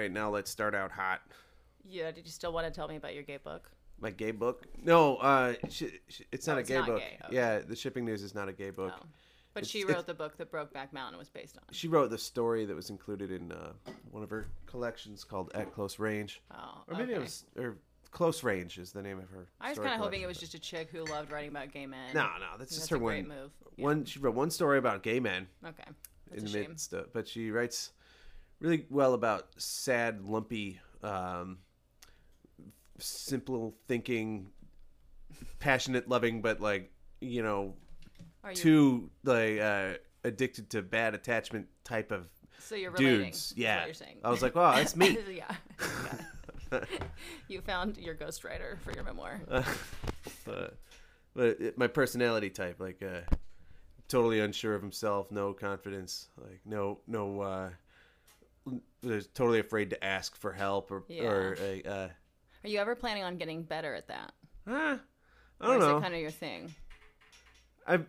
right, now let's start out hot. Yeah. Did you still want to tell me about your gay book? My gay book? No, uh, sh- sh- it's not Oh, a it's gay not book. gay, okay. Yeah, the shipping news is not a gay book. Oh. But It's- she wrote the book that Brokeback Mountain was based on. She wrote the story that was included in uh, one of her collections called At Close Range, Oh. or maybe it was or Close Range is the name of her. I was kind of hoping it was just a chick who loved writing about gay men. No, no, that's just That's her a great one. move. Yeah. One, she wrote one story about gay men Okay. That's in a the shame. midst of, but she writes really well about sad, lumpy, um, simple thinking, passionate, loving, but like you know, Are you, too like uh, addicted to bad attachment type of so you're relating. dudes. is Yeah, What you're saying. I was like, wow, that's me. yeah. Got it. you found your ghostwriter for your memoir. but but it, my personality type, like uh, totally unsure of himself, no confidence, like no no, uh, is totally afraid to ask for help or or uh, Are you ever planning on getting better at that? I don't is know. it kind of your thing? I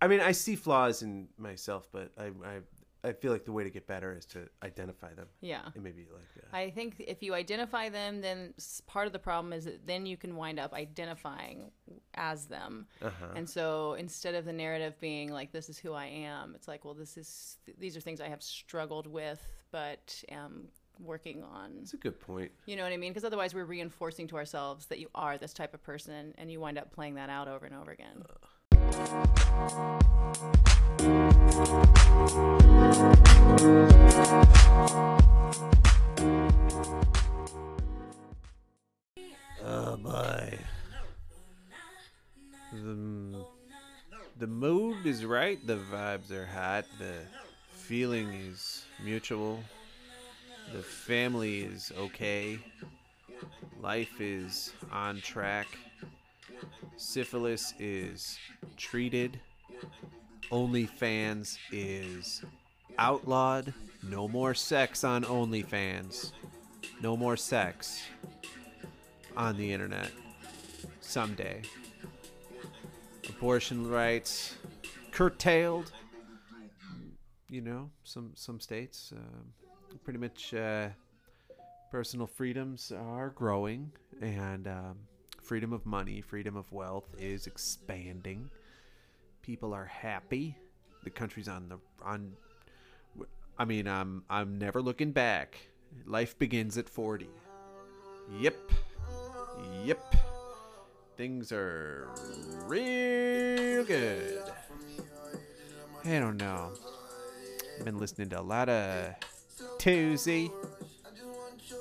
I mean, I see flaws in myself, but I I I feel like the way to get better is to identify them Yeah. and maybe like uh, I think if you identify them, then part of the problem is that then you can wind up identifying as them. uh-huh. And so instead of the narrative being like, this is who I am, it's like, well, this is, th- these are things I have struggled with, but am working on. That's a good point. You know what I mean? Because otherwise we're reinforcing to ourselves that you are this type of person and you wind up playing that out over and over again. Oh boy. The, the mood is right, the vibes are hot, the feeling is mutual, the family is okay, life is on track, syphilis is treated, OnlyFans is outlawed, no more sex on OnlyFans, no more sex on the internet someday. Abortion rights curtailed. You know, some some states, uh, pretty much uh, personal freedoms are growing, and um, freedom of money, freedom of wealth is expanding. People are happy. The country's on the on. I mean, I'm I'm never looking back. Life begins at forty. Yep. Yep. Things are real good. I don't know. I've been listening to a lot of Toozy,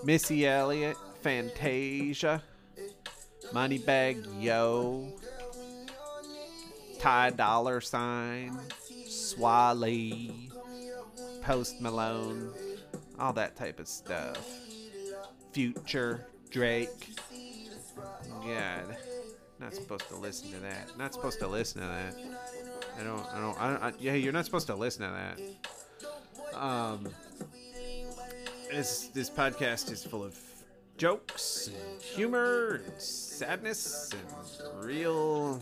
Missy Elliott, Fantasia, Moneybag Yo, Ty Dolla $ign, Swally, Post Malone, all that type of stuff. Future, Drake. God, not supposed to listen to that. Not supposed to listen to that. I don't. I don't. I don't I, yeah, you're not supposed to listen to that. Um, this this podcast is full of jokes, and humor, and sadness, and real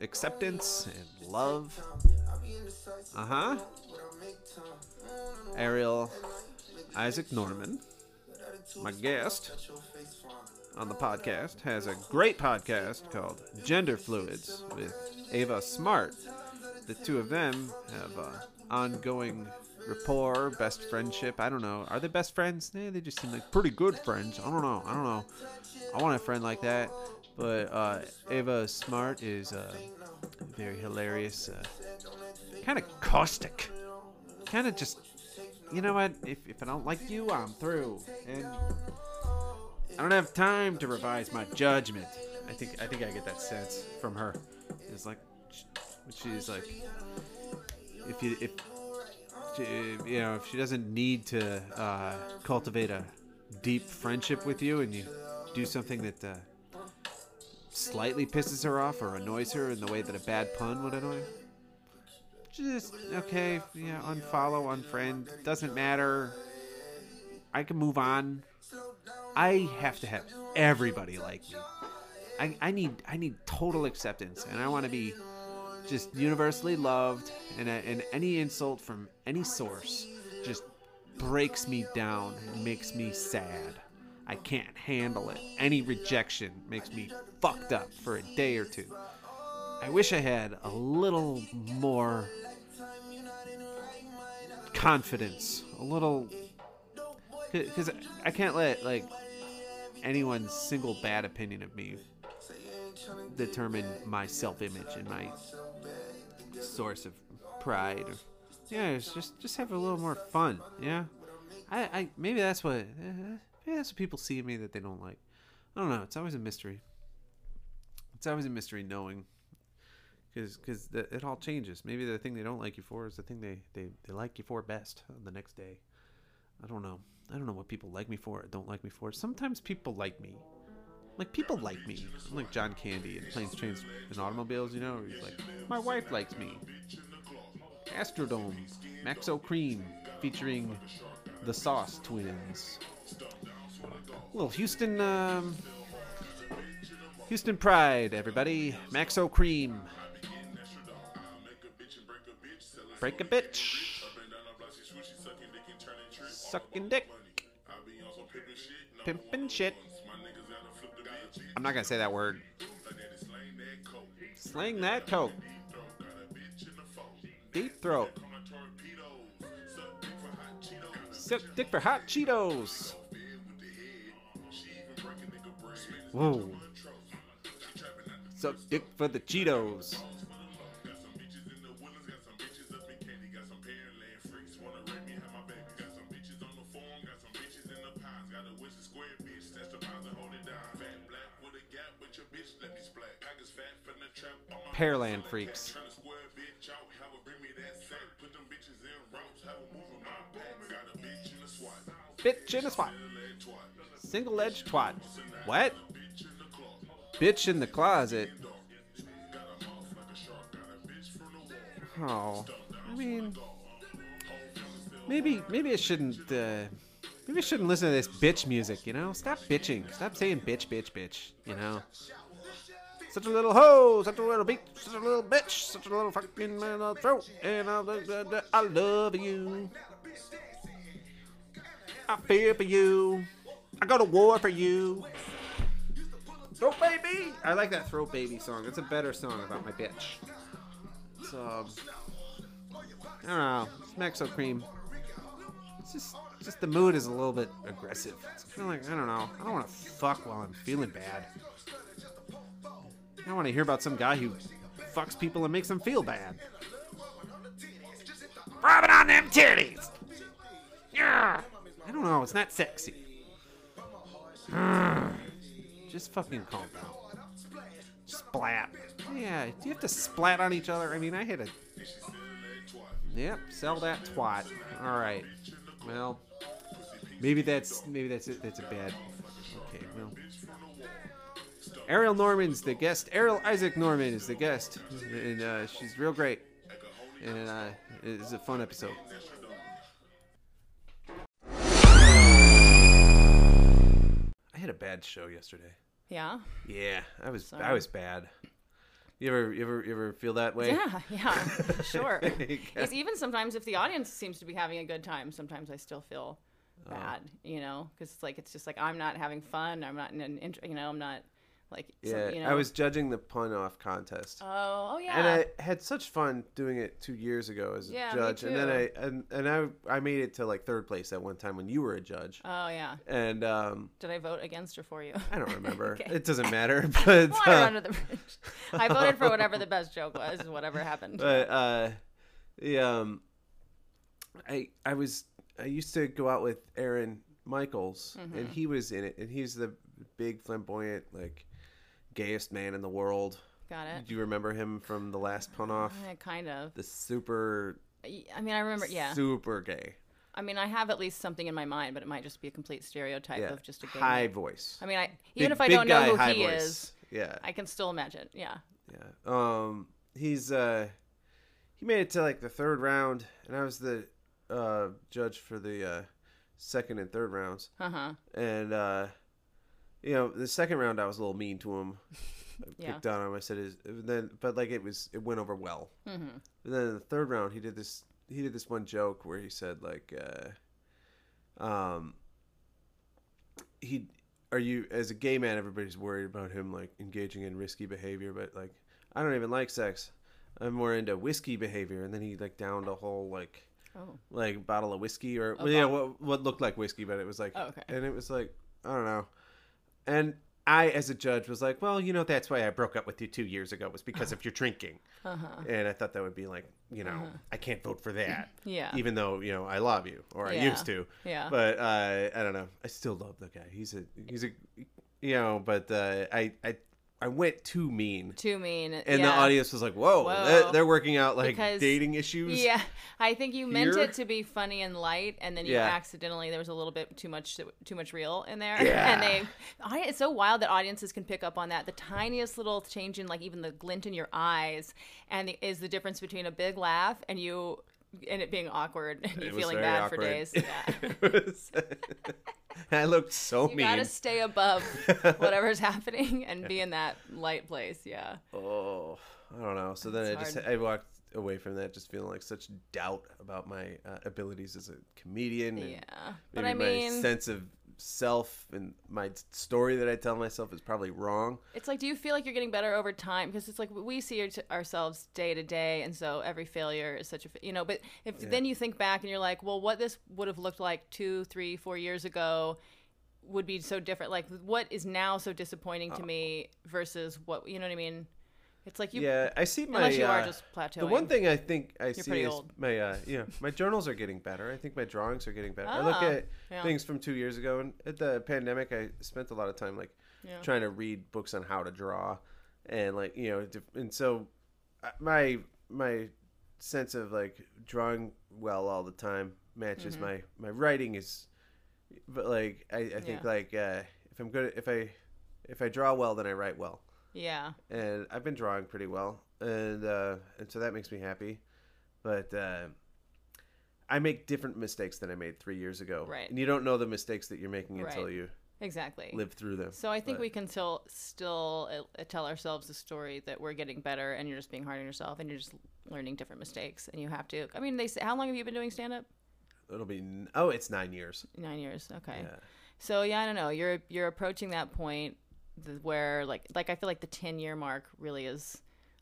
acceptance and love. Uh huh. Arielle Isaac Norman, my guest on the podcast, has a great podcast called Gender Fluids with Ava Smart. The two of them have uh, ongoing rapport, best friendship. I don't know. Are they best friends? Eh, they just seem like pretty good friends. I don't know. I don't know. I want a friend like that. But uh, Ava Smart is uh, very hilarious, uh, kind of caustic, kind of just, you know what? If, if I don't like you, I'm through. And I don't have time to revise my judgment. I think I think I get that sense from her. It's like she's like, if you if she, you know if she doesn't need to uh, cultivate a deep friendship with you, and you do something that uh, slightly pisses her off or annoys her in the way that a bad pun would annoy. Just okay, yeah, unfollow, unfriend, doesn't matter. I can move on. I have to have everybody like me. I, I need I need total acceptance, and I want to be just universally loved. And and any insult from any source, just breaks me down and makes me sad. I can't handle it. Any rejection makes me fucked up for a day or two. I wish I had a little more confidence, a little because I can't let like anyone's single bad opinion of me determine my self-image and my source of pride. Or, yeah, it's just just have a little more fun. Yeah, I, I maybe that's what uh, maybe that's what people see in me that they don't like. I don't know. It's always a mystery. It's always a mystery knowing because because it all changes. Maybe the thing they don't like you for is the thing they, they, they like you for best on the next day. I don't know. I don't know what people like me for or don't like me for. Sometimes people like me. Like people like me. I'm like John Candy in Planes, Trains, and Automobiles. You know, he's like, my wife likes me. Astrodome, Maxo Kream, featuring the Sauce Twinz. Little Houston, um, Houston Pride, everybody. Maxo Kream. Break a bitch. Sucking dick. Pimpin' shit. I'm not gonna say that word. Sling that coke. Deep throat. Suck dick for hot Cheetos. Whoa. Suck dick for the Cheetos. Pearland freaks. Bitch in a swat. Single edged twat. What? Bitch in the closet. Oh, I mean, maybe maybe I shouldn't. Uh, maybe I shouldn't listen to this bitch music. You know, stop bitching. Stop saying bitch, bitch, bitch. You know. Such a little hoe, such a little beat, such a little bitch, such a little fucking man I'll throw, and I'll, uh, I love you. I fear for you. I go to war for you. Throw baby. I like that throw baby song. It's a better song about my bitch. So I don't know. It's Maxo Kream. It's just just the mood is a little bit aggressive. It's kind of like I don't know. I don't want to fuck while I'm feeling bad. I want to hear about some guy who fucks people and makes them feel bad. Rubbing on them titties. Yeah. I don't know. It's not sexy. Mm. Just fucking calm down. Splat. Yeah. Do you have to splat on each other? I mean, I hit a. Yep. Sell that twat. All right. Well, maybe that's maybe that's it. That's a bad. Okay. Well. Arielle Norman's the guest. Arielle Isaac Norman is the guest, and uh, she's real great. And uh, it's a fun episode. I had a bad show yesterday. Yeah. Yeah, I was I was bad. You ever you ever you ever feel that way? Yeah, yeah, sure. Okay. It's even sometimes if the audience seems to be having a good time, sometimes I still feel Oh. bad, you know, because it's like it's just like I'm not having fun. I'm not in an, int- you know, I'm not like, Yeah, you know. I was judging the pun off contest. Oh, oh yeah. And I had such fun doing it two years ago as a Yeah, me judge, and then. I and, and I I made it to like third place at one time when you were a judge, oh yeah. and um, Did I vote against or for you? I don't remember. Okay. It doesn't matter, but Water uh, under the bridge. I voted for whatever the best joke was, whatever happened. but uh, the um, I I was I used to go out with Aaron Michaels, Mm-hmm. and he was in it, and he's the big flamboyant like gayest man in the world. Got it. Do you remember him from the last pun off? Yeah, kind of. The super I mean, I remember. Yeah. super gay. I mean, I have at least something in my mind, but it might just be a complete stereotype Yeah, of just a gay high man. voice. I mean, I even Big- if I don't know who he voice. is, Yeah, I can still imagine. Yeah. yeah. Um, he's uh, he made it to like the third round, and I was the uh judge for the uh second and third rounds, Uh huh. and uh, you know, the second round I was a little mean to him. I Yeah. Picked on him. I said, "Is then?" But like it was, it went over well. Mm-hmm. And then in the third round, he did this. He did this one joke where he said like, uh, um, he are you as a gay man everybody's worried about him like engaging in risky behavior but like i don't even like sex i'm more into whiskey behavior and then he like downed a whole like Oh. like bottle of whiskey or well, yeah what, what looked like whiskey but it was like Oh, okay. and it was like i don't know and i as a judge was like well you know that's why i broke up with you two years ago was because of your drinking Uh-huh. and i thought that would be like you know i can't vote for that Yeah. even though you know i love you or i used to Yeah. but uh, I don't know. I still love the guy. He's a he's a you know. But uh, I I I went too mean, Too mean. and yeah. the audience was like, "Whoa, Whoa. They're, working out like Because- dating issues." Yeah, I think you meant here. it to be funny and light, and then you Yeah. accidentally there was a little bit too much too much real in there, Yeah. and they. I, it's so wild that audiences can pick up on that. The tiniest little change in like even the glint in your eyes, and the, is the difference between a big laugh and you. And it being awkward and you feeling bad awkward. for days. Yeah. Was- I looked so mean. You gotta stay above whatever's happening and be in that light place. Yeah. Oh, I don't know. So then It's I just. I walked away from that just feeling like such doubt about my uh, abilities as a comedian. And Yeah. But I my mean, sense of self and my story that I tell myself is probably wrong. It's like, do you feel like you're getting better over time? Because it's like we see ourselves day to day, and so every failure is such a, you know. But if then you think back and you're like, well, what this would have looked like two, three, four years ago would be so different. Like, what is now so disappointing to oh. me versus what you know what I mean? It's like you, yeah, I see my. unless you are uh, just plateauing. The one thing I think I see is old. my uh, yeah my journals are getting better. I think my drawings are getting better. I look Ah, at yeah. things from two years ago, and at the pandemic, I spent a lot of time like Yeah. trying to read books on how to draw, and like you know, and so uh, my my sense of like drawing well all the time matches Mm-hmm. my my writing is, but like I, I think Yeah. like uh, if I'm good if I if I draw well then I write well yeah, and I've been drawing pretty well, and uh, and so that makes me happy. But uh, I make different mistakes than I made three years ago, Right. And you don't know the mistakes that you're making until you exactly. live through them. So I think But- we can still still uh, tell ourselves the story that we're getting better, and you're just being hard on yourself, and you're just learning different mistakes, and you have to. I mean, they say, how long have you been doing stand up? it'll be oh, it's nine years. Nine years. Okay. Yeah. So yeah, I don't know. You're you're approaching that point th- where like like I feel like the ten year mark really is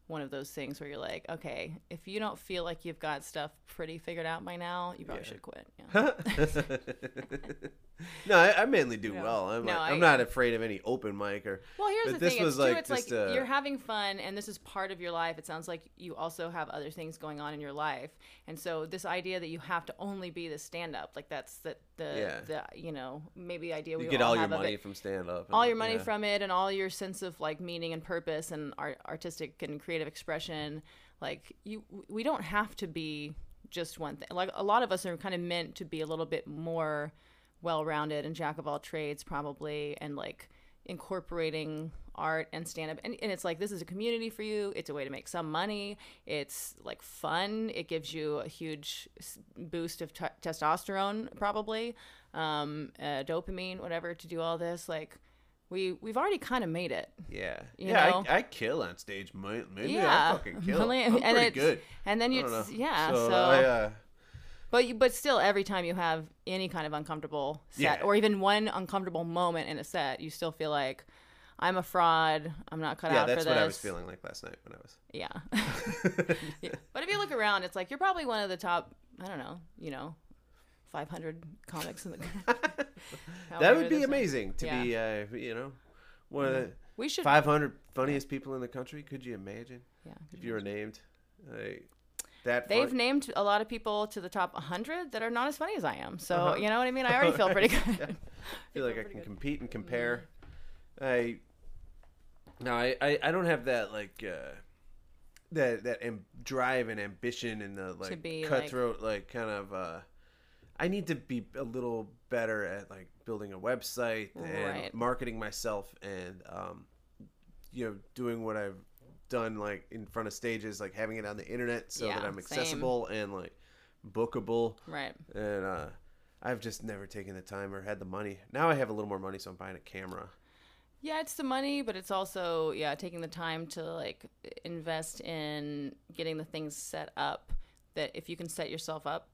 one of those things where you're like, okay, if you don't feel like you've got stuff pretty figured out by now, you probably Yeah. should quit. Yeah. no, I, I mainly do well. I'm, No, like- I- I'm not afraid of any open mic or. Well, here's the this thing. was It's true. like It's like uh, you're having fun, and this is part of your life. It sounds like you also have other things going on in your life, and so this idea that you have to only be the stand-up, like that's the the, Yeah. the you know maybe idea we You get all all your money from stand up. all your money from it and all your sense of like meaning and purpose and art, artistic and creative expression like you we don't have to be just one thing like a lot of us are kind of meant to be a little bit more well-rounded and jack of all trades probably and like incorporating art and stand up and, and it's like this is a community for you it's a way to make some money it's like fun it gives you a huge boost of t- testosterone probably um, uh, dopamine whatever to do all this like we we've already kind of made it Yeah, You yeah. I, I kill on stage. Maybe yeah I fucking kill. Really- I'm and pretty it's- good. and then you yeah so, so, I, uh, but you, but still every time you have any kind of uncomfortable set Yeah. or even one uncomfortable moment in a set you still feel like i'm a fraud i'm not cut out. for this. yeah, that's what I was feeling like last night when I was. yeah Yeah. But if you look around, it's like you're probably one of the top. I don't know. You know, 500 comics in the. that would be amazing to Yeah. be, uh, you know, one of the We should. 500 funniest people in the country. Could you imagine Yeah. if you were named? Like, that They've fun- named a lot of people to the top 100 that are not as funny as I am. So Uh-huh. you know what I mean. I already feel pretty good. I feel like I can good. compete and compare. I no, I, I, I don't have that like uh, that that am- drive and ambition and the like be, like- cutthroat like, kind of. Uh, I need to be a little better at like building a website and Right. marketing myself and um, you know doing what I've done like in front of stages, like having it on the internet so that I'm same. accessible and like bookable right. and uh, I've just never taken the time or had the money. Now I have a little more money, so I'm buying a camera. Yeah, it's the money, but it's also yeah taking the time to like invest in getting the things set up. That if you can set yourself up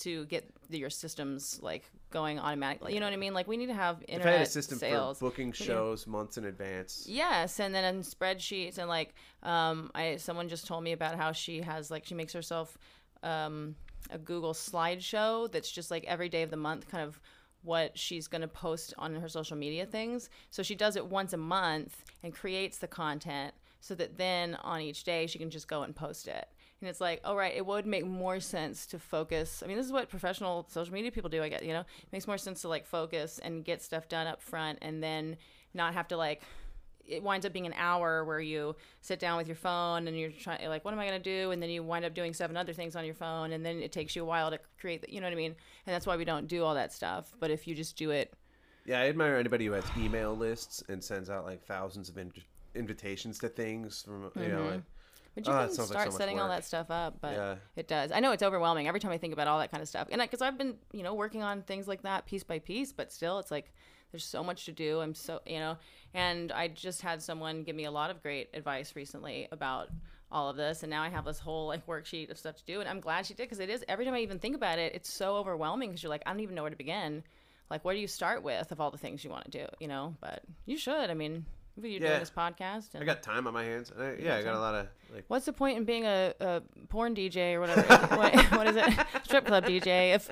to get your systems like going automatically. You know what I mean? Like we need to have If I had a system sales. for booking shows months in advance, Yes, and then in spreadsheets and like um, I someone just told me about how she has like she makes herself um, a Google slideshow that's just like every day of the month, kind of what she's going to post on her social media things. So she does it once a month and creates the content so that then on each day she can just go and post it. And it's like, all right, it would make more sense to focus. I mean, this is what professional social media people do. I get, you know, it makes more sense to like focus and get stuff done up front, and then not have to like. It winds up being an hour where you sit down with your phone and you're trying, like, what am I gonna do? And then you wind up doing seven other things on your phone, and then it takes you a while to create. The, you know what I mean? And that's why we don't do all that stuff. But if you just do it, yeah, I admire anybody who has email lists and sends out like thousands of in- invitations to things from you know. Mm-hmm. Like, But you Oh, can sounds like start so setting all that stuff up, but Yeah. it does. I know it's overwhelming every time I think about all that kind of stuff, and because I've been, you know, working on things like that piece by piece, but still, it's like there's so much to do. I'm so, you know, and I just had someone give me a lot of great advice recently about all of this, and now I have this whole like worksheet of stuff to do, and I'm glad she did because it is every time I even think about it, it's so overwhelming because you're like, I don't even know where to begin. Like, where do you start with of all the things you want to do, you know? But you should. I mean, you're Yeah. doing this podcast. And I got time on my hands. I, yeah, I got a lot of like. What's the point in being a, a porn DJ or whatever? what, what is it? Strip club DJ. If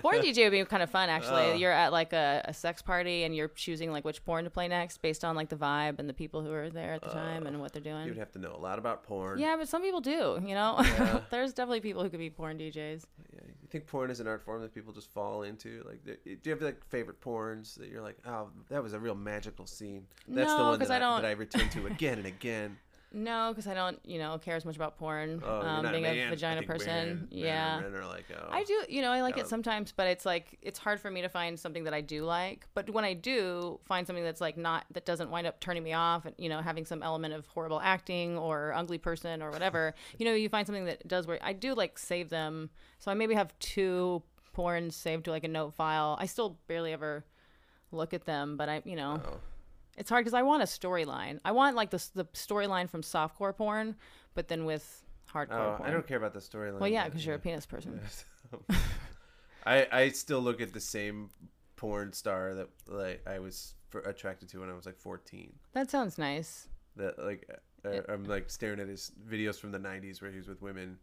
porn DJ would be kind of fun, actually. Oh. You're at like a, a sex party and you're choosing like which porn to play next based on like the vibe and the people who are there at the time and what they're doing. You would have to know a lot about porn. Yeah, but some people do. You know, Yeah. there's definitely people who could be porn DJs. Yeah, You think porn is an art form that people just fall into? Like, do you have like favorite porns that you're like, oh, that was a real magical scene? That's the No, one 'cause that I I, don't- that I return to again and again. No, because I don't, you know, care as much about porn. Oh, um, being a I vagina person. yeah. men are like, oh. I do, you know, I like it sometimes, but it's like it's hard for me to find something that I do like. But when I do find something that's like not that doesn't wind up turning me off, and you know, having some element of horrible acting or ugly person or whatever, you know, you find something that does work. I do like save them, so I maybe have two porns saved to like a note file. I still barely ever look at them, but I, you know, Oh. It's hard because I want a storyline. I want like the the storyline from softcore porn, but then with hardcore Oh, porn. I don't care about the storyline. well, yeah, because you're a penis person. I I still look at the same porn star that like I was attracted to when I was like 14. That sounds nice. That like I, I'm like staring at his videos from the 90s where he was with women,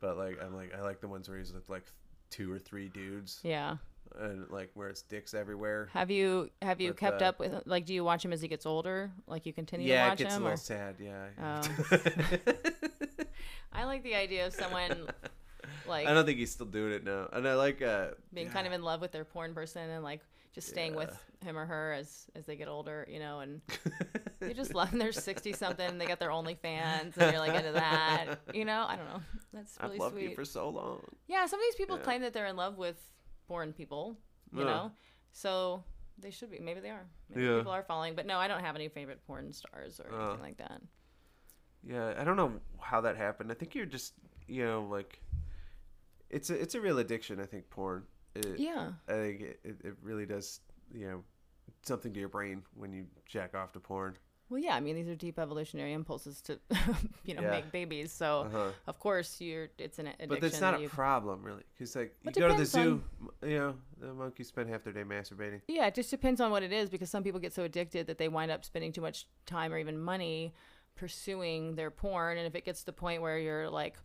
but like I'm like I like the ones where he's with like two or three dudes Yeah. And like where it's dicks everywhere. Have you have you kept uh, up with like? Do you watch him as he gets older? Like you continue yeah, to it watch gets a him? little Or? sad. Yeah. Oh. I like the idea of someone like I don't think he's still doing it now, and I like uh being kind of in love with their porn person and like just staying with him or her as as they get older, you know, and you just love them. They're sixty something, they got their OnlyFans, and you're like into that, you know. I don't know. That's really I've loved sweet. you for so long. Yeah, some of these people Yeah. claim that they're in love with porn people, you Ugh. know. So they should be. Maybe they are. Maybe Yeah. people are following. But no, I don't have any favorite porn stars or Oh. anything uh. like that. Yeah, I don't know how that happened. I think you're just, you know, like it's a it's a real addiction. I think porn. It, Yeah. I think it, it really does, you know, something to your brain when you jack off to porn. Well, yeah. I mean, these are deep evolutionary impulses to, you know, Yeah. make babies. So Uh-huh. of course you're. It's an addiction. But that's not that a you- problem, really, because like you go to the zoo, m you know, the monkeys spend half their day masturbating. Yeah, it just depends on what it is because some people get so addicted that they wind up spending too much time or even money pursuing their porn. And if it gets to the point where you're like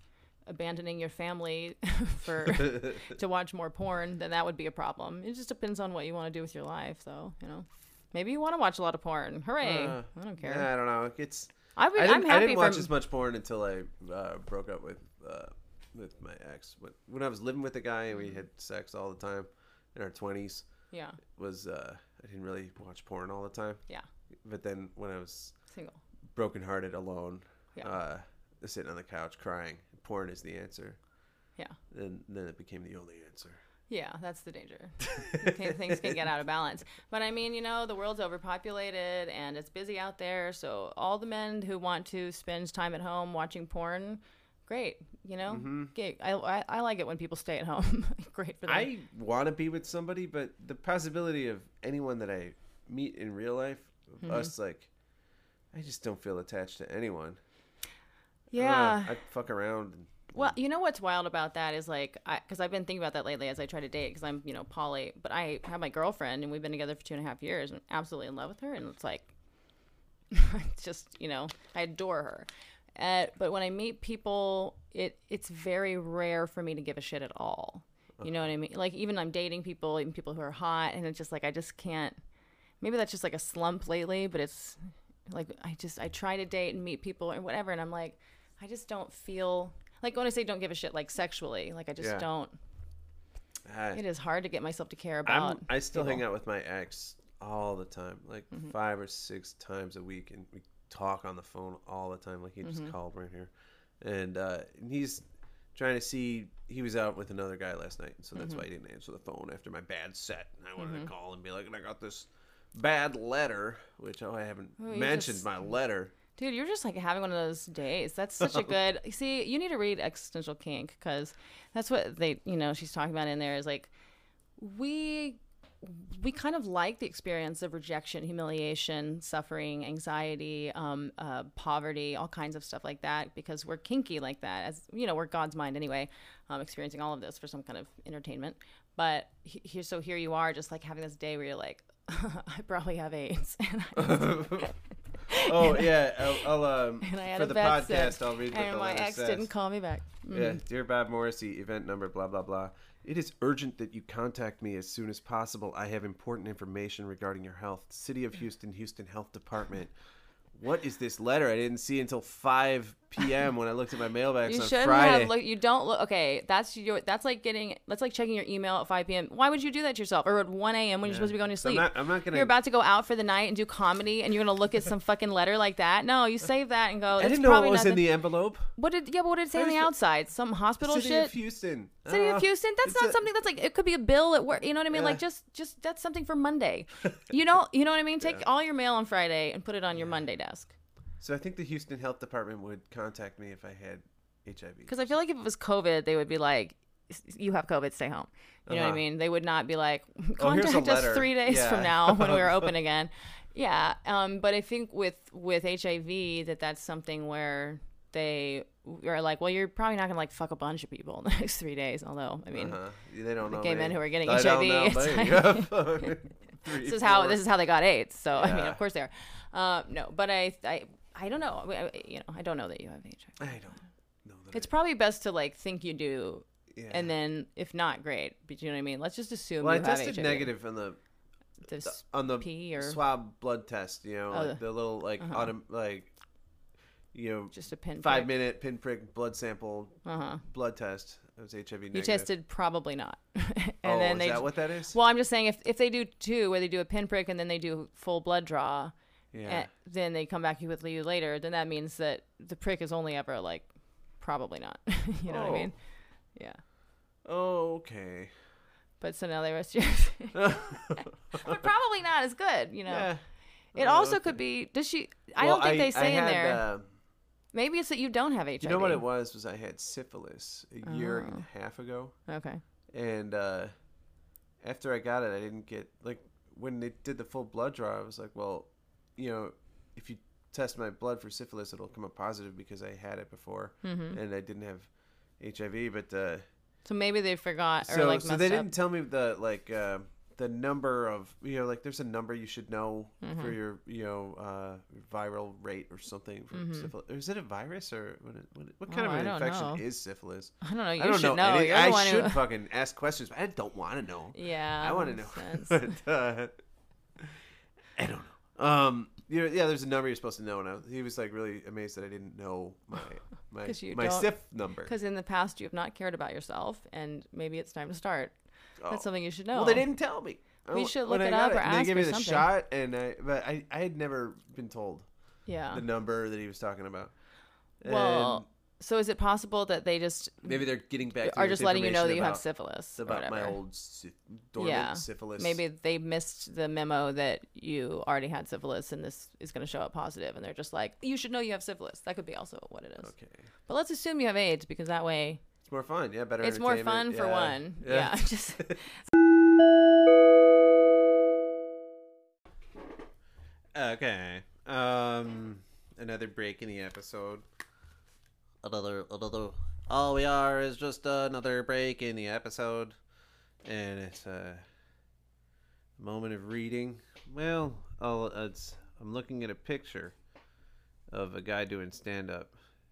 abandoning your family for to watch more porn, then that would be a problem. It just depends on what you want to do with your life, though. You know, maybe you want to watch a lot of porn. Hooray! Uh, I don't care. Yeah, I don't know. It's I would, I didn't, I didn't watch from. as much porn until I uh, broke up with uh, with my ex. When, when I was living with a guy and we had sex all the time in our twenties, yeah, was uh, I didn't really watch porn all the time. Yeah. But then when I was single. brokenhearted, alone, Yeah. uh, sitting on the couch crying, porn is the answer. Yeah. And then it became the only answer. Yeah, that's the danger. Things can get out of balance. But I mean, you know, the world's overpopulated and it's busy out there. So all the men who want to spend time at home watching porn, great. You know, Mm-hmm. I, I, I like it when people stay at home. great for them. I want to be with somebody, but the possibility of anyone that I meet in real life, Mm-hmm. us like, I just don't feel attached to anyone. I yeah. I'd fuck around and Well, you know what's wild about that is like, because I've been thinking about that lately as I try to date, because I'm, you know, poly, but I have my girlfriend and we've been together for two and a half years and I'm absolutely in love with her. And it's like, it's just, you know, I adore her. Uh, but when I meet people, it it's very rare for me to give a shit at all. You know what I mean? Like even I'm dating people, even people who are hot, and it's just like I just can't. Maybe that's just like a slump lately, but it's like I just I try to date and meet people and whatever, and I'm like, I just don't feel like when I say don't give a shit, like sexually, like I just Yeah. don't. I, It is hard to get myself to care about. I'm, I still hang out with my ex all the time, like Mm-hmm. five or six times a week, and we talk on the phone all the time. Like he just Mm-hmm. called right here, and uh, and he's trying to see. He was out with another guy last night, so Mm-hmm. that's why he didn't answer the phone after my bad set. And I wanted to call and be like, and I got this bad letter, which oh, I haven't mentioned just- my letter. Dude, you're just like having one of those days. That's such a good. See, you need to read Existential Kink because that's what they, you know, she's talking about in there is like we we kind of like the experience of rejection, humiliation, suffering, anxiety, um, uh, poverty, all kinds of stuff like that because we're kinky like that. As you know, we're God's mind anyway, um, experiencing all of this for some kind of entertainment. But here, so here you are, just like having this day where you're like, I probably have AIDS, and Oh yeah, I'll, I'll um and for the podcast I'll read what and the my letter ex says. didn't call me back. Mm. Yeah, dear Bob Morrissey, event number, blah blah blah. It is urgent that you contact me as soon as possible. I have important information regarding your health. City of Houston, Houston Health Department. What is this letter? I didn't see until 5 p.m. when I looked at my mailbox You on shouldn't Friday. have look. You don't look. Okay, that's your. That's like getting. That's like checking your email at 5 p.m. Why would you do that to yourself? Or at 1 a.m. when you're supposed to be going to So I'm sleep? not- I'm not gonna- You're about to go out for the night and do comedy, and you're gonna look at some fucking letter like that. No, you save that and go. I didn't know what was in the envelope. What did? Yeah, but what did it say on the outside? Some hospital City shit. of Houston. City of. Oh. Houston. That's It's not a- something that's like it could be a bill at work. You know what I mean? Yeah. Like just just that's something for Monday. You know you know what I mean? Take all your mail on Friday and put it on your Monday desk. So I think the Houston Health Department would contact me if I had HIV. Because I feel like if it was COVID, they would be like, "You have COVID, stay home." You know what I Uh-huh. mean? They would not be like, Oh, "Contact us three days Yeah. from now when we're open again." Yeah, um, but I think with with HIV, that that's something where they are like, "Well, you're probably not gonna like fuck a bunch of people in the next three days." Although, I mean, uh-huh. They don't know gay me. men who are getting I HIV, know like- Three, this is how four. this is how they got AIDS. So I mean, of course they are. Uh, no, but I I I don't know. I, I- you know, I don't know that you have HIV. I don't know that. It's probably best to like think you do yeah. and then if not great but you know what i mean let's just assume well, I tested HIV. negative on the This- on the pee or- swab blood test. You know, Oh, like the little like uh-huh. autom- like you know just a pin five prick. minute pinprick blood sample uh-huh blood test. It was HIV negative. you tested probably not and oh, then is they that what that is? well i'm just saying if, if they do two where they do a pinprick and then they do full blood draw yeah. and then they come back with you later then that means that the prick is only ever like probably not you know what Oh. i mean yeah Oh, okay. but so now they rest your but probably not as good you know Yeah. it Oh, also okay. could be does she i Well, don't think they say in had, there uh, maybe it's that you don't have hiv you know what it was? Was I had syphilis a year and Oh. a half ago, okay and uh, after I got it, I didn't get like when they did the full blood draw. I was like, well, you know, if you test my blood for syphilis, it'll come up positive because I had it before mm-hmm. and I didn't have HIV. But uh, So maybe they forgot or like so they up. didn't tell me the like uh, the number of you know like there's a number you should know Mm-hmm. for your you know uh, viral rate or something for syphilis. Or is it a virus or what? What, what kind Mm-hmm. Oh, of an infection know. is syphilis? I don't know. You I don't should know. know. You're I should who. fucking ask questions, but I don't want to know. Yeah. I want to know. but, uh, I don't know. Um, you know, yeah, there's a number you're supposed to know, and I, he was like really amazed that I didn't know my my my don't- SIF number. Because in the past you have not cared about yourself, and maybe it's time to start. Oh. That's something you should know. Well, they didn't tell me. We Oh, should when look I it got up or and They gave me the something. shot, and I but I I had never been told Yeah. the number that he was talking about. Well, And so is it possible that they just maybe they're getting back. are just letting you know that you information have syphilis about my old sy- dormant Yeah. syphilis. Maybe they missed the memo that you already had syphilis, and this is going to show up positive, and they're just like, "You should know you have syphilis." That could be also what it is. Okay, But let's assume you have AIDS because that way it's more fun. Yeah, better. it's more fun entertainment. for Yeah. one. Yeah, just Okay. Um, another break in the episode. Another another all we are is just another break in the episode, and it's a moment of reading. Well, I'll, it's I'm looking at a picture of a guy doing stand up,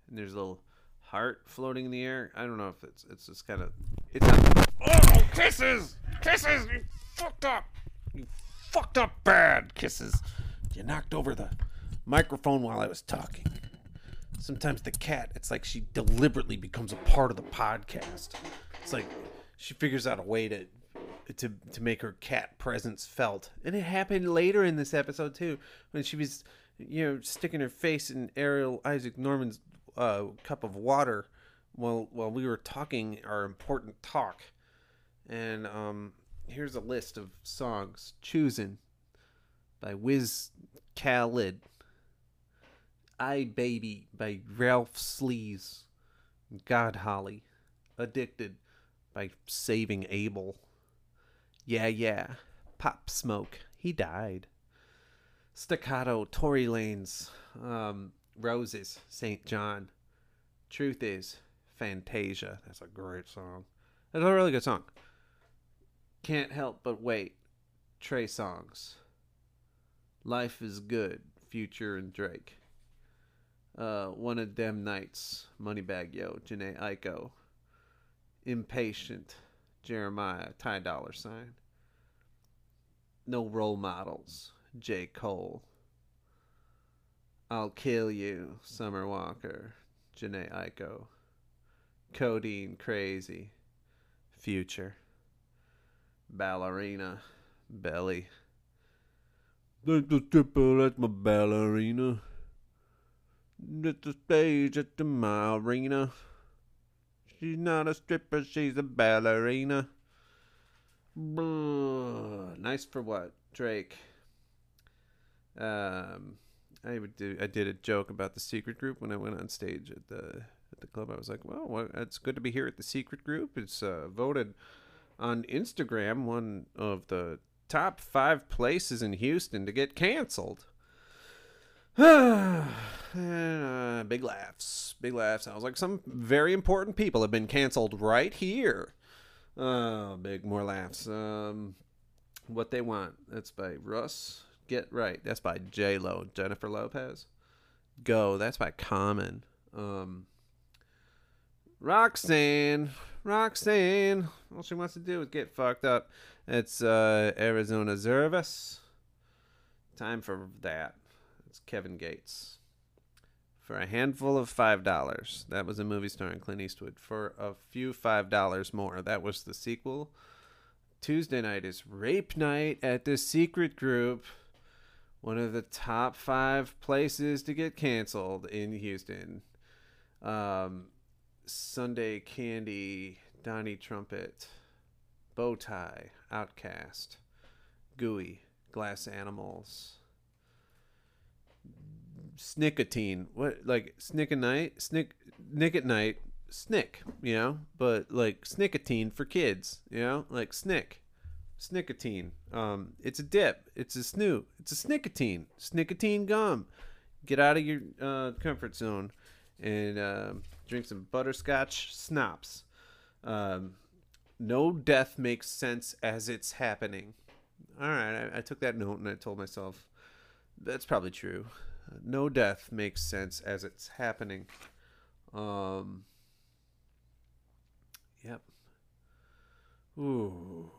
and there's a little heart floating in the air. I don't know if it's it's just kind of it's not, Oh, kisses! Kisses! You fucked up! You fucked up bad, kisses. You knocked over the microphone while I was talking. Sometimes the cat, it's like she deliberately becomes a part of the podcast. It's like she figures out a way to to to make her cat presence felt, and it happened later in this episode too, when she was you know sticking her face in Arielle Isaac Norman's uh, cup of water while while we were talking our important talk, and um here's a list of songs chosen by Wiz Khalid. I Baby by Ralph Sleaze. God Holly. Addicted by Saving Abel. Yeah, yeah. Pop Smoke. He died. Staccato, Tory Lanez. Um, Roses, SAINt JHN. Truth is, Fantasia. That's a great song. That's a really good song. Can't help but wait. Trey Songz. Life is good. Future and Drake. Uh, one of them nights. Moneybag Yo. Jhené Aiko. Impatient. Jeremiah. Ty Dolla $ign. No role models. J. Cole. I'll kill you. Summer Walker. Jhené Aiko. Codeine Crazy. Future. Ballerina. Belly. That's the stripper, that's my ballerina. At the stage at the Marina. She's not a stripper, she's a ballerina. Blah. Nice for what? Drake. Um, I would do. I did a joke about the secret group when I went on stage at the at the club. I was like, "Well, it's good to be here at the secret group. It's uh, voted on Instagram one of the top five places in Houston to get canceled." and, uh, big laughs, big laughs. I was like, some very important people have been canceled right here. Oh, big more laughs. Um, what they want. That's by Russ. Get right. That's by J Lo. Jennifer Lopez. Go. That's by Common. Um, Roxanne. Roxanne. All she wants to do is get fucked up. It's uh, Arizona Zervas. Time for that. It's Kevin Gates. For a handful of five dollars. That was a movie starring Clint Eastwood. For a few five dollars more. That was the sequel. Tuesday night is Rape Night at the Secret Group. One of the top five places to get canceled in Houston. Um, Sunday Candy, Donnie Trumpet, Bow Tie, OutKast, Gooey, Glass Animals, Snickatine. What like Snick at night? Snick Nick at night. Snick, you know, but like Snickatine for kids, you know, like Snick, Snickatine. Um, it's a dip. It's a snoot. It's a Snickatine. Snickatine gum. Get out of your uh, comfort zone and uh, drink some butterscotch snaps. Um, no death makes sense as it's happening. All right, I, I took that note and I told myself that's probably true. No death makes sense as it's happening. Um, yep. Ooh.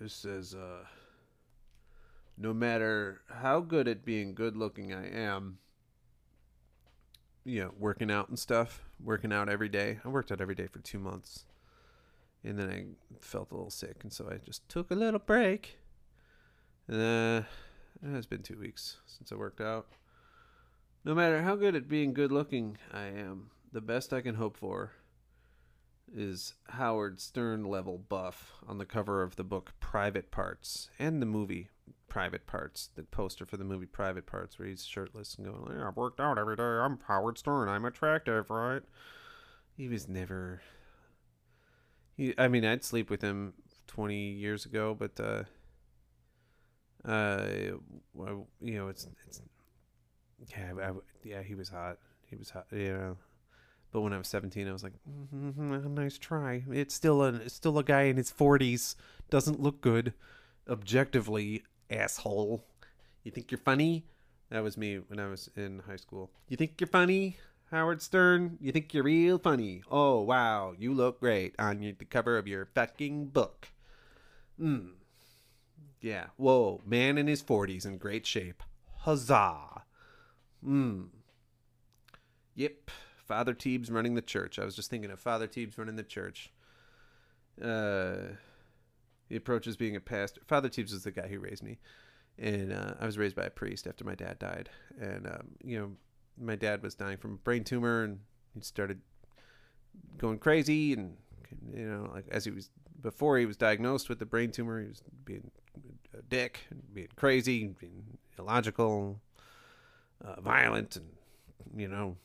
This says, uh, no matter how good at being good looking I am, you know, working out and stuff, working out every day. I worked out every day for two months. And then I felt a little sick, and so I just took a little break. Uh, it's been two weeks since I worked out. No matter how good at being good looking I am, the best I can hope for is Howard Stern level buff on the cover of the book Private Parts and the movie Private Parts, the poster for the movie Private Parts, where he's shirtless and going, yeah, I've worked out every day. I'm Howard Stern. I'm attractive, right? He was never. He, I mean, I'd sleep with him 20 years ago, but, uh, uh, you know, it's, it's, yeah, I, yeah, he was hot. He was hot. You know. But when I was 17, I was like, mm-hmm, nice try. It's still a it's still a guy in his 40s. Doesn't look good, objectively, asshole. You think you're funny? That was me when I was in high school. You think you're funny, Howard Stern? You think you're real funny? Oh wow, you look great on your, the cover of your fucking book. Hmm. Yeah. Whoa, man in his 40s in great shape. Huzzah. Hmm. Yep. Father Teebs running the church. I was just thinking of Father Teebs running the church. Uh, he approaches being a pastor. Father Teebs was the guy who raised me, and uh, I was raised by a priest after my dad died. And um, you know, my dad was dying from a brain tumor, and he started going crazy. And you know, like as he was before he was diagnosed with the brain tumor, he was being a dick, being crazy, being illogical, uh, violent, and you know,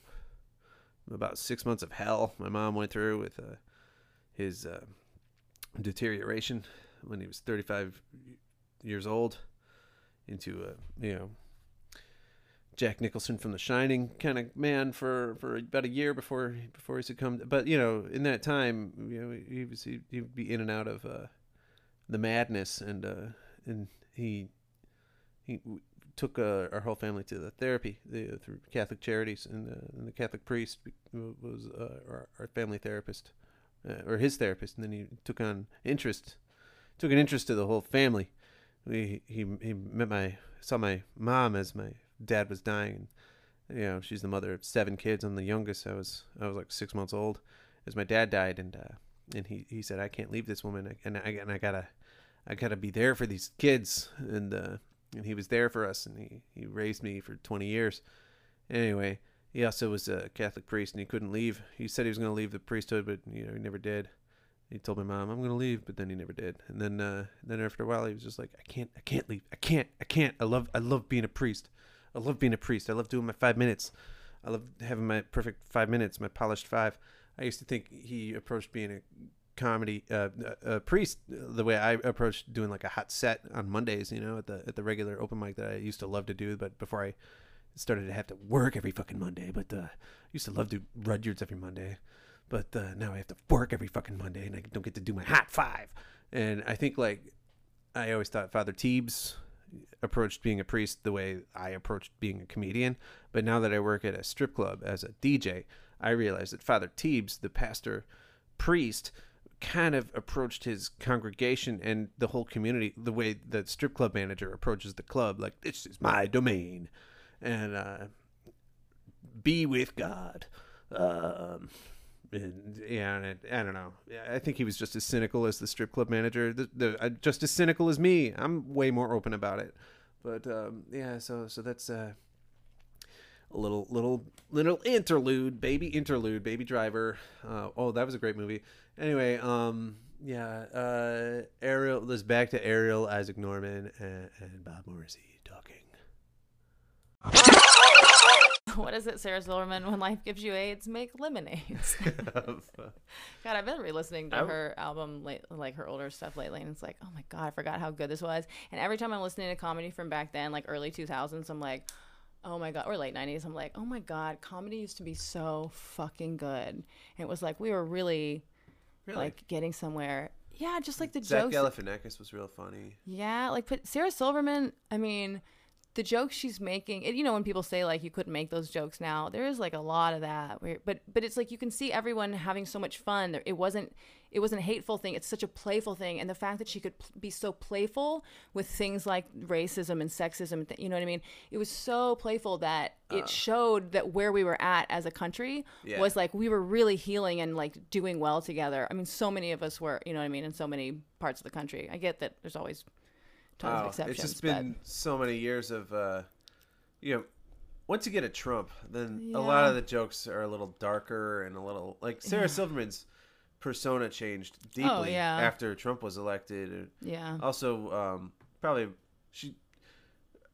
about six months of hell my mom went through with uh, his uh, deterioration when he was 35 years old into a you know Jack Nicholson from The Shining kind of man for, for about a year before before he succumbed. But you know, in that time, you know, he was he'd be in and out of uh, the madness, and uh, and he he took uh, our whole family to the therapy the, through Catholic Charities, and, uh, and the Catholic priest was uh, our, our family therapist, uh, or his therapist, and then he took on interest, took an interest to the whole family. He he met my saw my mom as my dad was dying, and you know she's the mother of seven kids. I'm the youngest. I was I was like six months old as my dad died, and uh, and he, he said I can't leave this woman, and I and I gotta I gotta be there for these kids, and uh, and he was there for us, and he, he raised me for 20 years. Anyway, he also was a Catholic priest, and he couldn't leave. He said he was to leave the priesthood, but you know he never did. He told my mom, "I'm to leave," but then he never did. And then uh, then after a while, he was just like, "I can't, I can't leave. I can't, I can't. I love, I love being a priest. I love being a priest. I love doing my five minutes. I love having my perfect five minutes, my polished five. I used to think he approached being a comedy uh, a priest the way I approached doing like a hot set on Mondays, you know, at the at the regular open mic that I used to love to do, but before I started to have to work every fucking Monday, but uh, I used to love to do Rudyards every Monday, but uh, now I have to work every fucking Monday and I don't get to do my hot five. And I think like I always thought Father Teebs approached being a priest the way I approached being a comedian, but now that I work at a strip club as a DJ, I realize that Father Teebs, the pastor priest, kind of approached his congregation and the whole community the way the strip club manager approaches the club like this is my domain and uh, be with god. Um, and, yeah and I, I don't know. I think he was just as cynical as the strip club manager the, the, uh, just as cynical as me. I'm way more open about it. But um, yeah so so that's uh, a little little little interlude baby interlude baby driver uh, oh that was a great movie anyway um yeah uh Arielle let's back to Arielle Isaac Norman and, and bob morrissey talking what is it, Sarah Silverman? When life gives you AIDS, make lemonades. God, I've been re-listening to I- her album, late, like her older stuff lately, and it's like, oh my god, I forgot how good this was. And every time I'm listening to comedy from back then, like early 2000s, I'm like, oh my god, or late 90s, I'm like, oh my god, comedy used to be so fucking good. And it was like we were really, Really? like getting somewhere. Yeah, just like the zach jokes. galifianakis was real funny Yeah, like but Sarah Silverman, I mean, the jokes she's making, it, you know, when people say like you couldn't make those jokes now, there is like a lot of that. But but it's like you can see everyone having so much fun. There, it wasn't it wasn't a hateful thing. It's such a playful thing, and the fact that she could pl- be so playful with things like racism and sexism, th- you know what I mean? It was so playful that it showed that where we were at as a country Yeah. was like we were really healing and like doing well together. I mean, so many of us were, you know what I mean, in so many parts of the country. I get that there's always tons of Wow, exceptions. It's just but- been so many years of, uh, you know, once you get a Trump, then a lot of the jokes are a little darker and a little like Sarah Silverman's persona changed deeply Oh, yeah. after Trump was elected. Yeah. also, um, probably she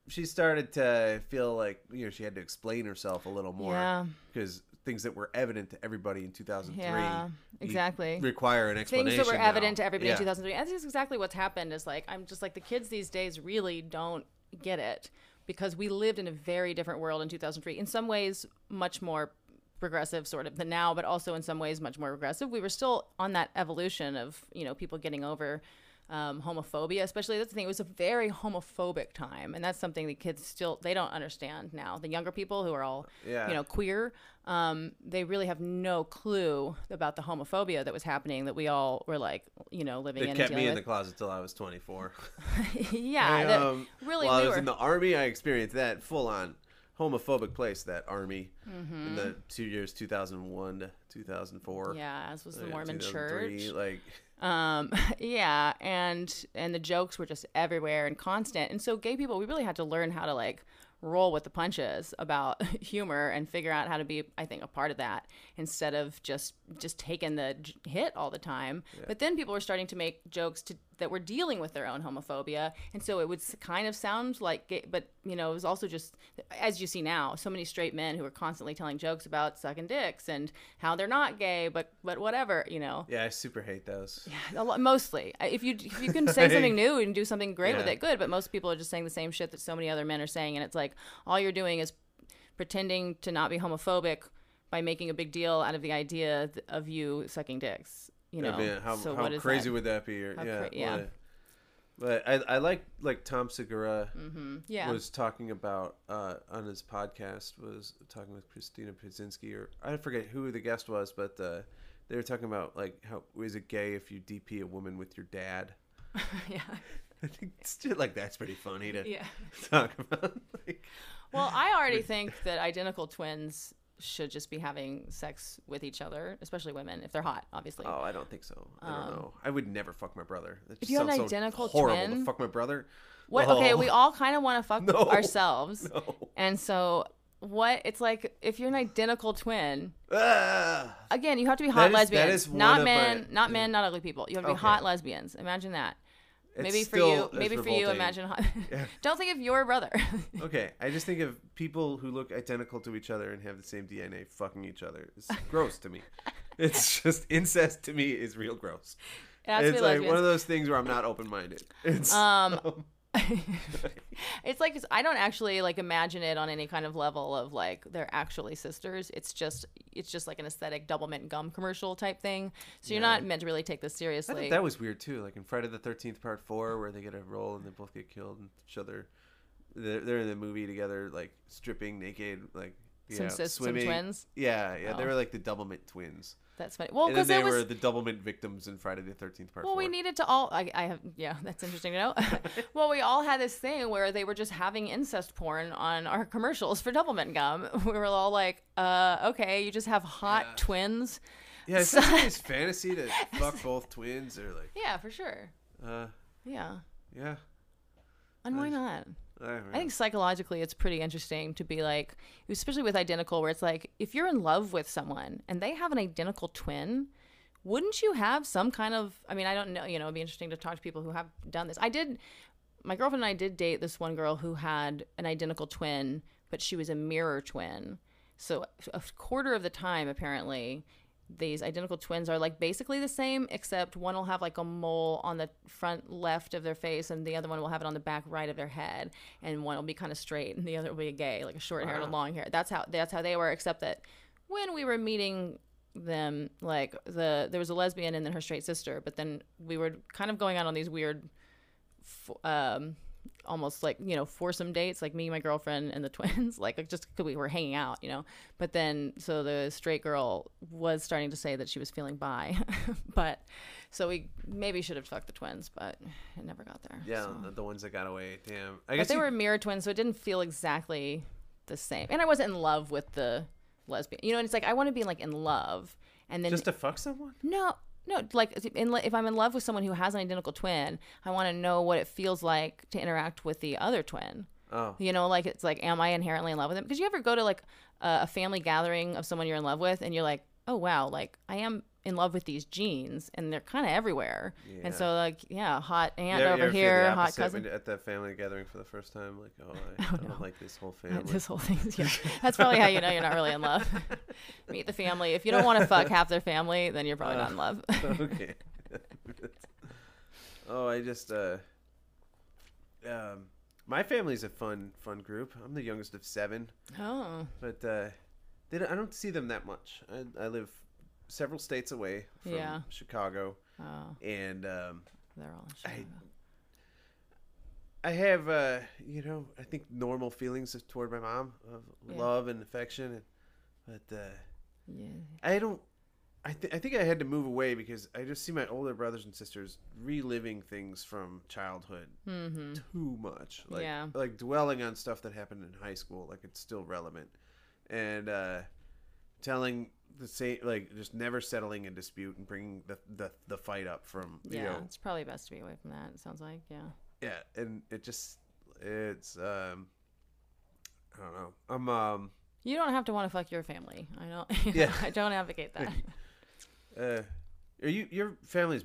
she started to feel like you know she had to explain herself a little more Yeah. because things that were evident to everybody in 2003 Yeah, exactly. require an explanation Things that were now. evident to everybody Yeah. in 2003. That's just exactly what's happened. Is like I'm just like the kids these days really don't get it because we lived in a very different world in 2003. In some ways, much more progressive sort of than now, but also in some ways much more regressive. We were still on that evolution of you know people getting over um, homophobia, especially that's the thing. It was a very homophobic time, and that's something that kids still they don't understand now. The younger people who are all Yeah. you know queer, um, they really have no clue about the homophobia that was happening that we all were like you know living They in. kept me in the closet till I was 24. yeah, I, um, really while we I was were. in the army, I experienced that full on homophobic place, that army, in the two years 2001 to 2004. Mm-hmm. yeah, as was the Yeah, Mormon Church. Like, um yeah and and the jokes were just everywhere and constant and so gay people we really had to learn how to like roll with the punches about humor and figure out how to be i think a part of that instead of just just taking the j- hit all the time but then people were starting to make jokes to that were dealing with their own homophobia and so it would kind of sound like gay but you know it was also just as you see now so many straight men who are constantly telling jokes about sucking dicks and how they're not gay but but whatever you know yeah, I super hate those. a lot, mostly. If you if you can say something new and do something great with it, good. But most people are just saying the same shit that so many other men are saying, and it's like all you're doing is pretending to not be homophobic by making a big deal out of the idea th- of you sucking dicks. You know, mean, how, so how crazy that? would that be? Or, How yeah, cra- yeah. But I, I like like Tom Segura Yeah, was talking about uh, on his podcast was talking with Christina Pazsitzky or I forget who the guest was, but uh, they were talking about like how is it gay if you DP a woman with your dad? yeah, I think shit like that's pretty funny to yeah. talk about. like, Well, I already think that identical twins should just be having sex with each other, especially women if they're hot, obviously. oh, I don't think so. I don't know. I would never fuck my brother. That Um, if just you have an sounds so identical horrible twin- to fuck my brother. What? Okay, Oh, we all kind of want to fuck No. ourselves, no. and so what? It's like if you're an identical twin. Ah. Again, you have to be hot That is- that lesbians, is one not of men, my- not men, not ugly people. You have to be Okay. hot lesbians. Imagine that. Maybe for you, maybe for you, imagine hot. Yeah. Don't think of your brother. Okay, I just think of people who look identical to each other and have the same DNA fucking each other. It's gross to me. It's just incest to me is real gross. It it's like lesbians. one of those things where I'm not open minded. It's Um, it's like I don't actually like imagine it on any kind of level of like they're actually sisters. It's just it's just like an aesthetic Doublemint gum commercial type thing. So you're Yeah. not meant to really take this I seriously. thought that was weird too. Like in Friday the Thirteenth Part Four, where they get a role and they both get killed and each other. They're, they're in the movie together, like stripping naked, like Some yeah, sis- some twins? Yeah, yeah, they Oh. were like the Doublemint twins. That's funny. Well, because they was were the Doublemint victims in Friday the Thirteenth Part Well, Four. we needed to all. I, I have. Yeah, that's interesting to know. well, we all had this thing where they were just having incest porn on our commercials for Doublemint Gum. We were all like, uh, okay, you just have hot Yeah. twins. Yeah, it's So- fantasy to fuck both twins or like, Yeah, for sure. uh, Yeah, yeah. and why not? I, I think psychologically it's pretty interesting to be like, especially with identical, where it's like if you're in love with someone and they have an identical twin, wouldn't you have some kind of? I mean, I don't know. You know, it'd be interesting to talk to people who have done this. I did. My girlfriend and I did date this one girl who had an identical twin, but she was a mirror twin. So a quarter of the time, apparently, these identical twins are like basically the same, except one will have like a mole on the front left of their face, and the other one will have it on the back right of their head, and one will be kind of straight, and the other will be gay, like a short hair and a long hair. That's how that's how they were, except that when we were meeting them, like the there was a lesbian and then her straight sister, but then we were kind of going out on these weird, f- um, almost like you know foursome dates like me my girlfriend and the twins like just because we were hanging out you know but then so the straight girl was starting to say that she was feeling bi but so we maybe should have fucked the twins but it never got there Yeah, so. the, the ones that got away. Damn. I but guess they you- were mirror twins so it didn't feel exactly the same and i wasn't in love with the lesbian you know and it's like i want to be like in love and then just to fuck someone. no, no. Like, in, if I'm in love with someone who has an identical twin, I want to know what it feels like to interact with the other twin. Oh, You know, like it's like, am I inherently in love with them? Because you ever go to like a, a family gathering of someone you're in love with, and you're like, oh wow, like I am in love with these genes, and they're kind of everywhere. And so, like, yeah, hot aunt you over here, hot cousin. when- at the family gathering for the first time. Like, oh, I, I don't like this whole family. This whole thing, yeah. That's probably how you know you're not really in love. Meet the family. If you don't want to fuck half their family, then you're probably not in love. okay. oh, I just uh, um, my family's a fun fun group. I'm the youngest of seven, Oh, but uh, they don't, I don't see them that much. I, I live several states away from Yeah. Chicago, oh, and um, they're all. I Chicago. I have uh, you know I think normal feelings toward my mom of Yeah. love and affection, and, but uh, yeah. I don't. I, th- I think I had to move away because I just see my older brothers and sisters reliving things from childhood Mm-hmm. too much. Like, Yeah. Like dwelling on stuff that happened in high school, like it's still relevant, and uh, telling the same, like just never settling a dispute and bringing the the, the fight up from you Yeah, know it's probably best to be away from that. It sounds like, yeah. yeah, and it just it's um I don't know. I'm um You don't have to want to fuck your family. I don't. Yeah. I don't advocate that. uh are you your family's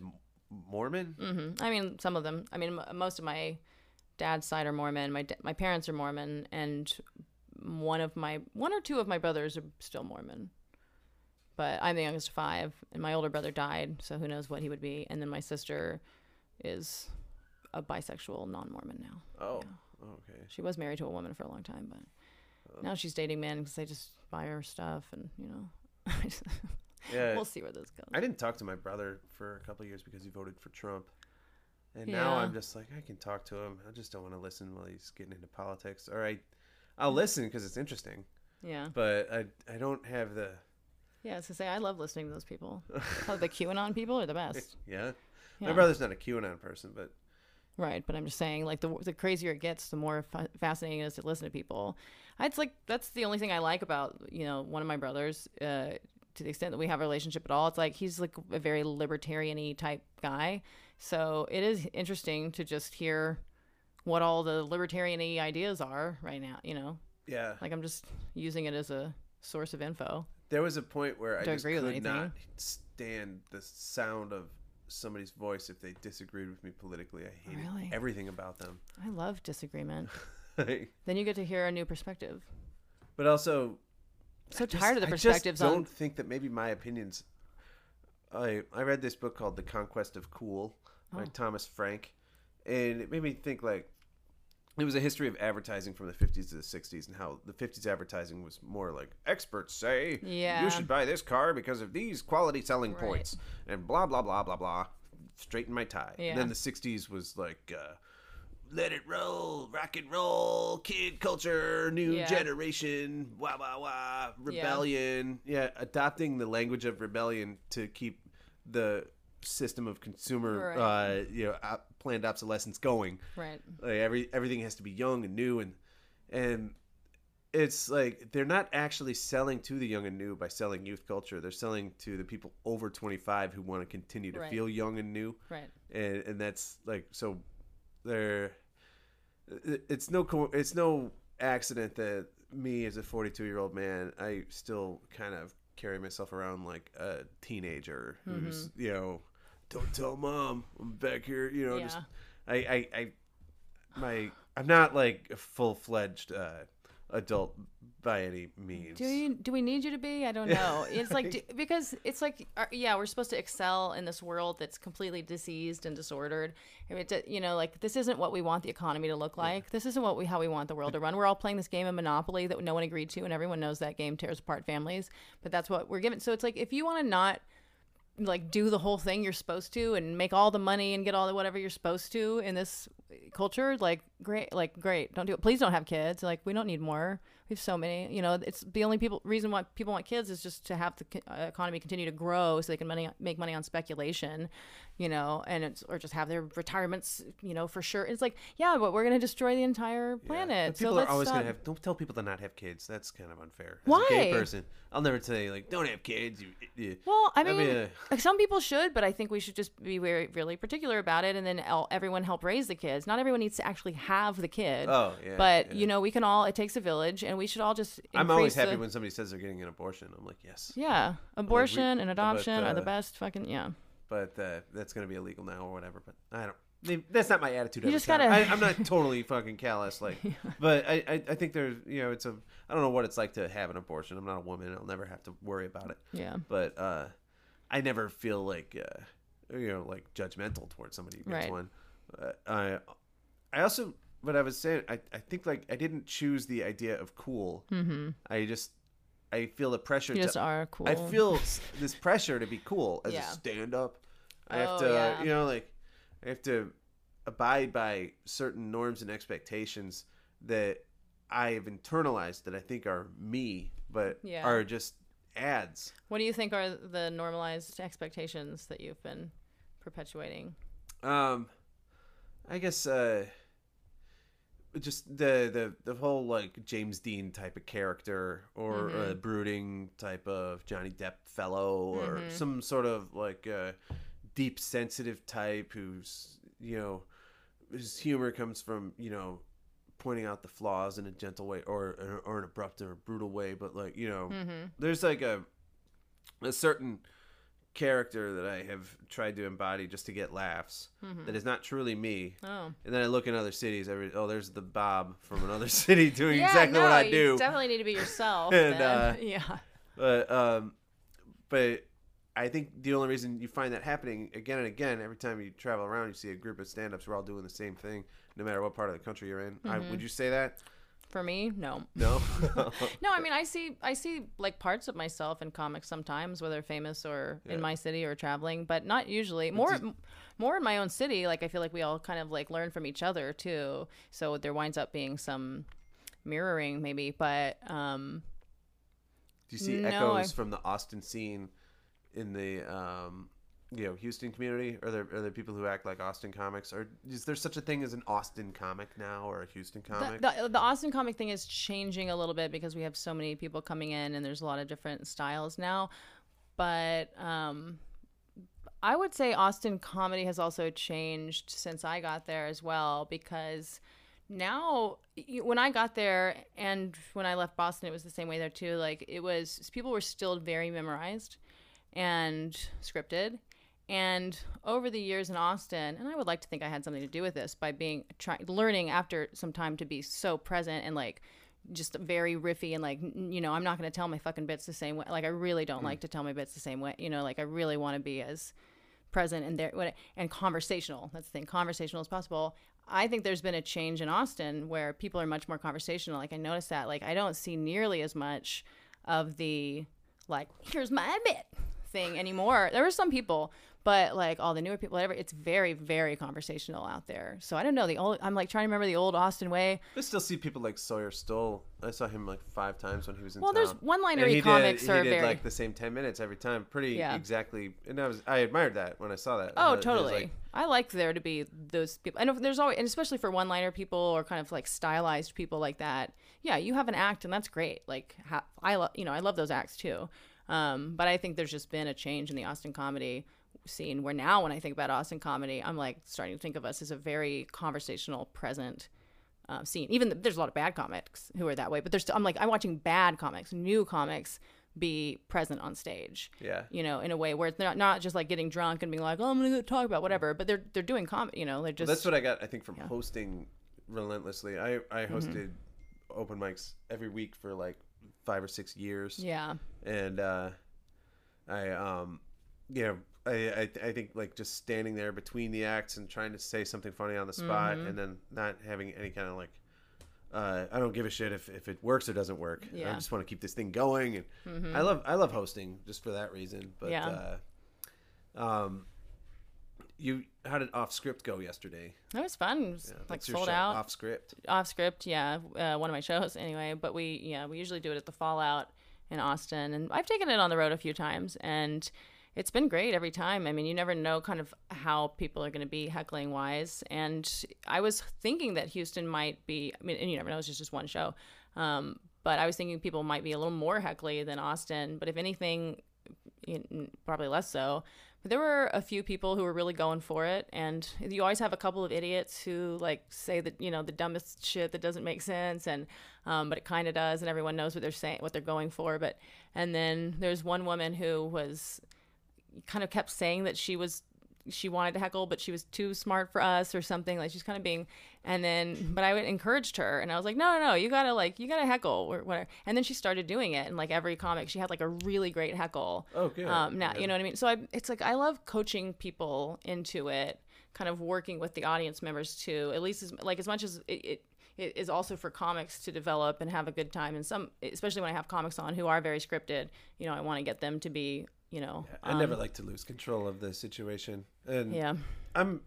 Mormon? hmm I mean, some of them. I mean, m- most of my dad's side are Mormon. My da- my parents are Mormon, and one of my one or two of my brothers are still Mormon. But I'm the youngest of five, and my older brother died, so who knows what he would be. And then my sister is a bisexual non-Mormon now. Oh, okay. She was married to a woman for a long time, but Oh. now she's dating men because they just buy her stuff, and you know, Yeah. we'll see where this goes. I didn't talk to my brother for a couple of years because he voted for Trump. And now I'm just like I can talk to him. I just don't want to listen while he's getting into politics. Or I I'll mm. listen because it's interesting, yeah, but I I don't have the yeah. To say, I love listening to those people. Oh, the QAnon people are the best. yeah. Yeah. My brother's not a QAnon person, but Right, but I'm just saying, like the the crazier it gets, the more fa- fascinating it is to listen to people. It's like that's the only thing I like about you know one of my brothers. Uh, to the extent that we have a relationship at all, it's like he's like a very libertarian-y type guy. So it is interesting to just hear what all the libertarian-y ideas are right now. You know, yeah. like I'm just using it as a source of info. There was a point where I Don't just agree with could not stand the sound of somebody's voice if they disagreed with me politically. I hated Really? everything about them. I love disagreement. then you get to hear a new perspective. But also, So just- tired of the perspectives I just don't on. think that maybe my opinions. I I read this book called The Conquest of Cool by Oh. Thomas Frank, and it made me think like it was a history of advertising from the 50s to the 60s and how the 50s advertising was more like experts say Yeah. you should buy this car because of these quality selling Right. points and blah blah blah blah blah straighten my tie Yeah. and then the 60s was like uh, let it roll rock and roll kid culture new Yeah. generation wah wah wah rebellion yeah. adopting the language of rebellion to keep the system of consumer Right. uh, you know planned obsolescence going Right. like every everything has to be young and new and and it's like they're not actually selling to the young and new by selling youth culture they're selling to the people over 25 who want to continue to Right. feel young and new Right. and and that's like so they're it's no co- it's no accident that me as a 42 year old man i still kind of carry myself around like a teenager who's Mm-hmm. you know don't tell mom i'm back here you know just I, I i my i'm not like a full-fledged uh adult by any means Do you do we need you to be? I don't know. It's like do, because it's like uh, yeah, we're supposed to excel in this world that's completely diseased and disordered. I mean, you know, like this isn't what we want the economy to look like. This isn't what we how we want the world to run. We're all playing this game of Monopoly that no one agreed to, and everyone knows that game tears apart families. But that's what we're given. So it's like if you want to not like do the whole thing you're supposed to and make all the money and get all the whatever you're supposed to in this culture like great like great don't do it. Please don't have kids. Like we don't need more we have so many you know it's the only people reason why people want kids is just to have the uh, economy continue to grow so they can money make money on speculation you know and it's or just have their retirements you know for sure it's like yeah but we're going to destroy the entire Yeah. planet so people are always stop. gonna have. Don't tell people to not have kids. That's kind of unfair. As a gay Why? person, I'll never tell you like don't have kids. You, you. Well, I mean, be a- like some people should, but I think we should just be very, really particular about it, and then everyone help raise the kids. Not everyone needs to actually have the kid. Oh, yeah, But yeah. you know, we can all. It takes a village, and we should all just. I'm always happy the- when somebody says they're getting an abortion. I'm like, yes, Yeah, abortion and but, adoption are the uh, best. Fucking yeah. but uh, that's gonna be illegal now or whatever. But I don't. they- That's not my attitude. You just gotta- I, I'm not totally fucking callous, like. But I, I, I think there's, you know, it's a. I don't know what it's like to have an abortion. I'm not a woman. I'll never have to worry about it. Yeah. But uh, I never feel like, uh, you know, like judgmental towards somebody who gets Right. one. Uh, I, I also what I was saying, I, I think like I didn't choose the idea of cool. Mm-hmm. I just I feel the pressure. You to, just are cool. I feel this pressure to be cool as Yeah. a stand up. I have Oh, to, yeah. you know, like I have to abide by certain norms and expectations that I have internalized that I think are me, but Yeah. are just ads. What do you think are the normalized expectations that you've been perpetuating? Um, I guess uh, just the the the whole like James Dean type of character, or a mm-hmm. brooding type of Johnny Depp fellow, or mm-hmm. some sort of like uh, deep sensitive type who's you know his humor comes from you know pointing out the flaws in a gentle way or or an abrupt or brutal way but like you know mm-hmm. there's like a a certain character that I have tried to embody just to get laughs that is not truly me. Oh. And then I look in other cities. Every oh, there's the Bob from another city doing Yeah, exactly what no, I you do. definitely need to be yourself. And, uh, yeah. But um, but I think the only reason you find that happening again and again every time you travel around, you see a group of stand-ups. We're all doing the same thing, no matter what part of the country you're in. Mm-hmm. would you say that? For me, no. No. No, I mean, I see, I see like parts of myself in comics sometimes, whether famous or in my city or traveling, but not usually. More, m- more in my own city. Like I feel like we all kind of like learn from each other too. So there winds up being some mirroring, maybe. But um, Do you see No, echoes I- from the Austin scene in the um, you know Houston community? Are there are there people who act like Austin comics? Or is there such a thing as an Austin comic now or a Houston comic? the, the Austin comic thing is changing a little bit because we have so many people coming in and there's a lot of different styles now. But um, I would say Austin comedy has also changed since I got there as well because now when I got there and when I left Boston, it was the same way there too. Like it was, people were still very memorized and scripted. And over the years in Austin, and I would like to think I had something to do with this by being trying learning after some time to be so present and like just very riffy and like you know I'm not going to tell my fucking bits the same way. Like I really don't hmm. like to tell my bits the same way. You know, like I really want to be as present and there and conversational. That's the thing, conversational as possible. I think there's been a change in Austin where people are much more conversational. Like I noticed that. Like I don't see nearly as much of the like here's my bit thing anymore. There were some people, but like all the newer people, whatever, it's very very conversational out there. So I don't know the old. I'm like trying to remember the old Austin way. I still see people like Sawyer Stoll. I saw him like five times when he was in Well, town. there's one-liner he did- comics he are did very- like the same ten minutes every time, pretty Yeah. exactly. And I was I admired that when I saw that. Oh, uh, It totally. like- I like there to be those people, and if there's always, and especially for one-liner people or kind of like stylized people like that. Yeah, you have an act, and that's great. Like ha- I love, you know, I love those acts too. Um, but I think there's just been a change in the Austin comedy scene where now when I think about Austin comedy, I'm like starting to think of us as a very conversational, present uh, scene. Even th- there's a lot of bad comics who are that way, but there's I'm like I'm watching bad comics, new comics be present on stage yeah. you know, in a way where it's not not just like getting drunk and being like, "Oh, I'm gonna talk about whatever," but they're they're doing comedy, you know, they're just That's what I got. I think from hosting relentlessly. I I Mm-hmm. hosted open mics every week for like five or six years. yeah, and uh, I um, you know, I, I I think like just standing there between the acts and trying to say something funny on the spot, Mm-hmm. and then not having any kind of like. Uh, I don't give a shit if, if it works or doesn't work. I Yeah. Mm-hmm. just want to keep this thing going, and I love I love hosting just for that reason. But Yeah. uh, um, you how did off script go yesterday? that was fun. It was, Yeah, like sold out off script. off script. Yeah, uh, one of my shows anyway. But we yeah we usually do it at the Fallout in Austin, and I've taken it on the road a few times, and it's been great every time. I mean, you never know kind of how people are going to be heckling wise, and I was thinking that Houston might be. I mean, and you never know; it's just just one show. Um, but I was thinking people might be a little more heckly than Austin. But if anything, probably less so. There were a few people who were really going for it, and you always have a couple of idiots who like say that you know the dumbest shit that doesn't make sense, and um, but it kind of does, and everyone knows what they're saying, what they're going for. But and then there's one woman who was kind of kept saying that she was she wanted to heckle but she was too smart for us or something like she's kind of being and then but i would encouraged her and i was like no no no you gotta like you gotta heckle or whatever and then she started doing it and like every comic she had like a really great heckle Oh, good. um now you know what i mean so i it's like i love coaching people into it kind of working with the audience members too. At least as like as much as it, it it is also for comics to develop and have a good time. And some, especially when I have comics on who are very scripted, you know, I want to get them to be, you know, I never like to lose control of the situation, and Um, yeah, I'm,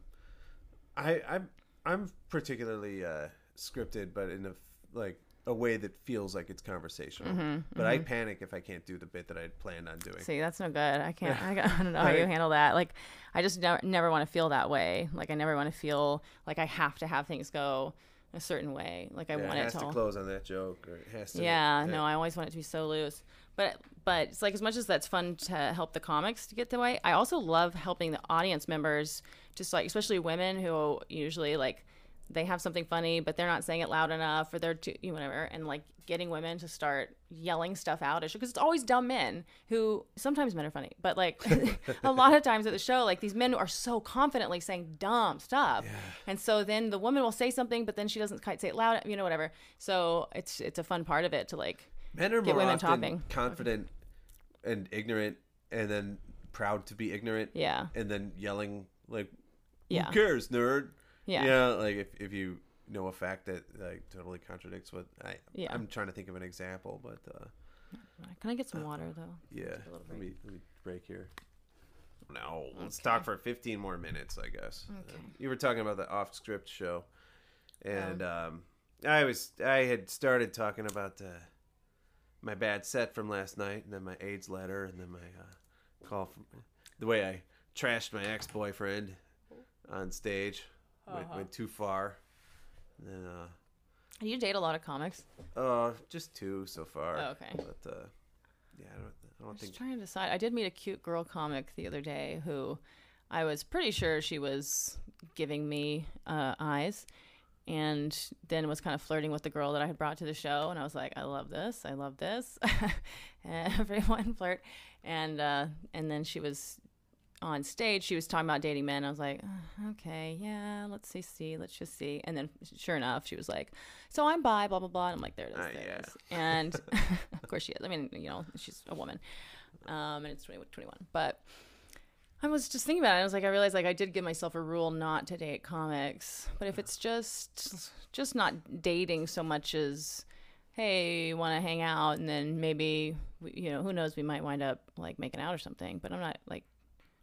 I I'm I'm particularly uh, scripted, but in a like a way that feels like it's conversational. Mm-hmm, but I panic if I can't do the bit that I planned on doing. See, that's no good. I can't. I, I don't know how you handle that. Like, I just never, never want to feel that way. Like, I never want to feel like I have to have things go a certain way. Like, I Yeah, want it it has to. all- close on that joke, or it has to. yeah, no, I always want it to be so loose. But but it's like as much as that's fun to help the comics to get the way, I also love helping the audience members, just like especially women who usually like they have something funny but they're not saying it loud enough or they're too you know, whatever and like getting women to start yelling stuff out because it's always dumb men who sometimes men are funny but like a lot of times at the show like these men are so confidently saying dumb stuff. And so then the woman will say something but then she doesn't quite say it loud you know whatever. So it's it's a fun part of it to like Men are Get more women often confident and ignorant, and then proud to be ignorant. Yeah. And then yelling like, Yeah. "Who cares, nerd?" Yeah. Yeah. Like if if you know a fact that like totally contradicts what I. Yeah. I'm trying to think of an example, but uh, can i get some water though yeah. a little Let me let me break here. No, let's talk for 15 more minutes, I guess. Okay. Um, you were talking about the off script show, and Oh. um, I was I had started talking about uh, my bad set from last night, and then my AIDS letter, and then my uh, call from the way I trashed my ex boyfriend on stage went, Uh-huh. went too far. And then uh, you date a lot of comics uh, just two so far. Oh, okay. But uh, yeah, I don't, I don't I'm think just trying to decide. I did meet a cute girl comic the other day who I was pretty sure she was giving me uh, eyes and then was kind of flirting with the girl that I had brought to the show. And I was like, I love this. I love this. Everyone flirt. And, uh, and then she was on stage. She was talking about dating men. I was like, "Uh, okay, yeah, let's see, see, let's just see. And then sure enough, she was like, so I'm bi, blah, blah, blah. And I'm like, there it is. There yeah. it is. And of course she is. I mean, you know, she's a woman um, and it's 20, 21. But I was just thinking about it. I was like, I realized like I did give myself a rule not to date comics. But if it's just just not dating so much as, hey, want to hang out, and then maybe you know who knows we might wind up like making out or something. But I'm not like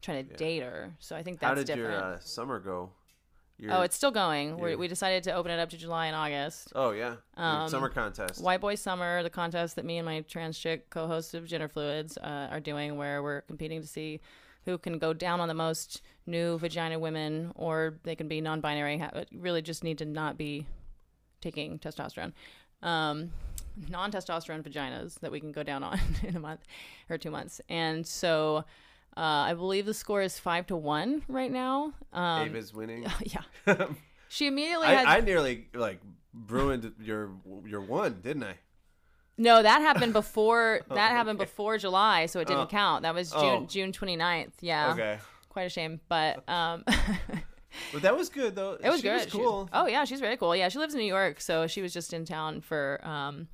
trying to date her. So I think that's how did different. your uh, summer go? Your, oh, it's still going. Your- we decided to open it up to July and August. oh yeah, um, summer contest. White Boy Summer, the contest that me and my trans chick co-host of Gender Fluids uh, are doing, where we're competing to see who can go down on the most new vagina women, or they can be non-binary. Really, just need to not be taking testosterone. Um, non-testosterone vaginas that we can go down on in a month or two months, and so. Uh, I believe the score is five to one right now. Um, Ava's winning. yeah, she immediately had I, I nearly like ruined your your one, didn't I? No, that happened before that happened before July, so it didn't Oh. count. That was June Oh. June 29th. Yeah. Okay, Quite a shame, but um but that was good though. it was she good. Was She- cool. oh yeah, she's very cool. Yeah, she lives in New York, so she was just in town for um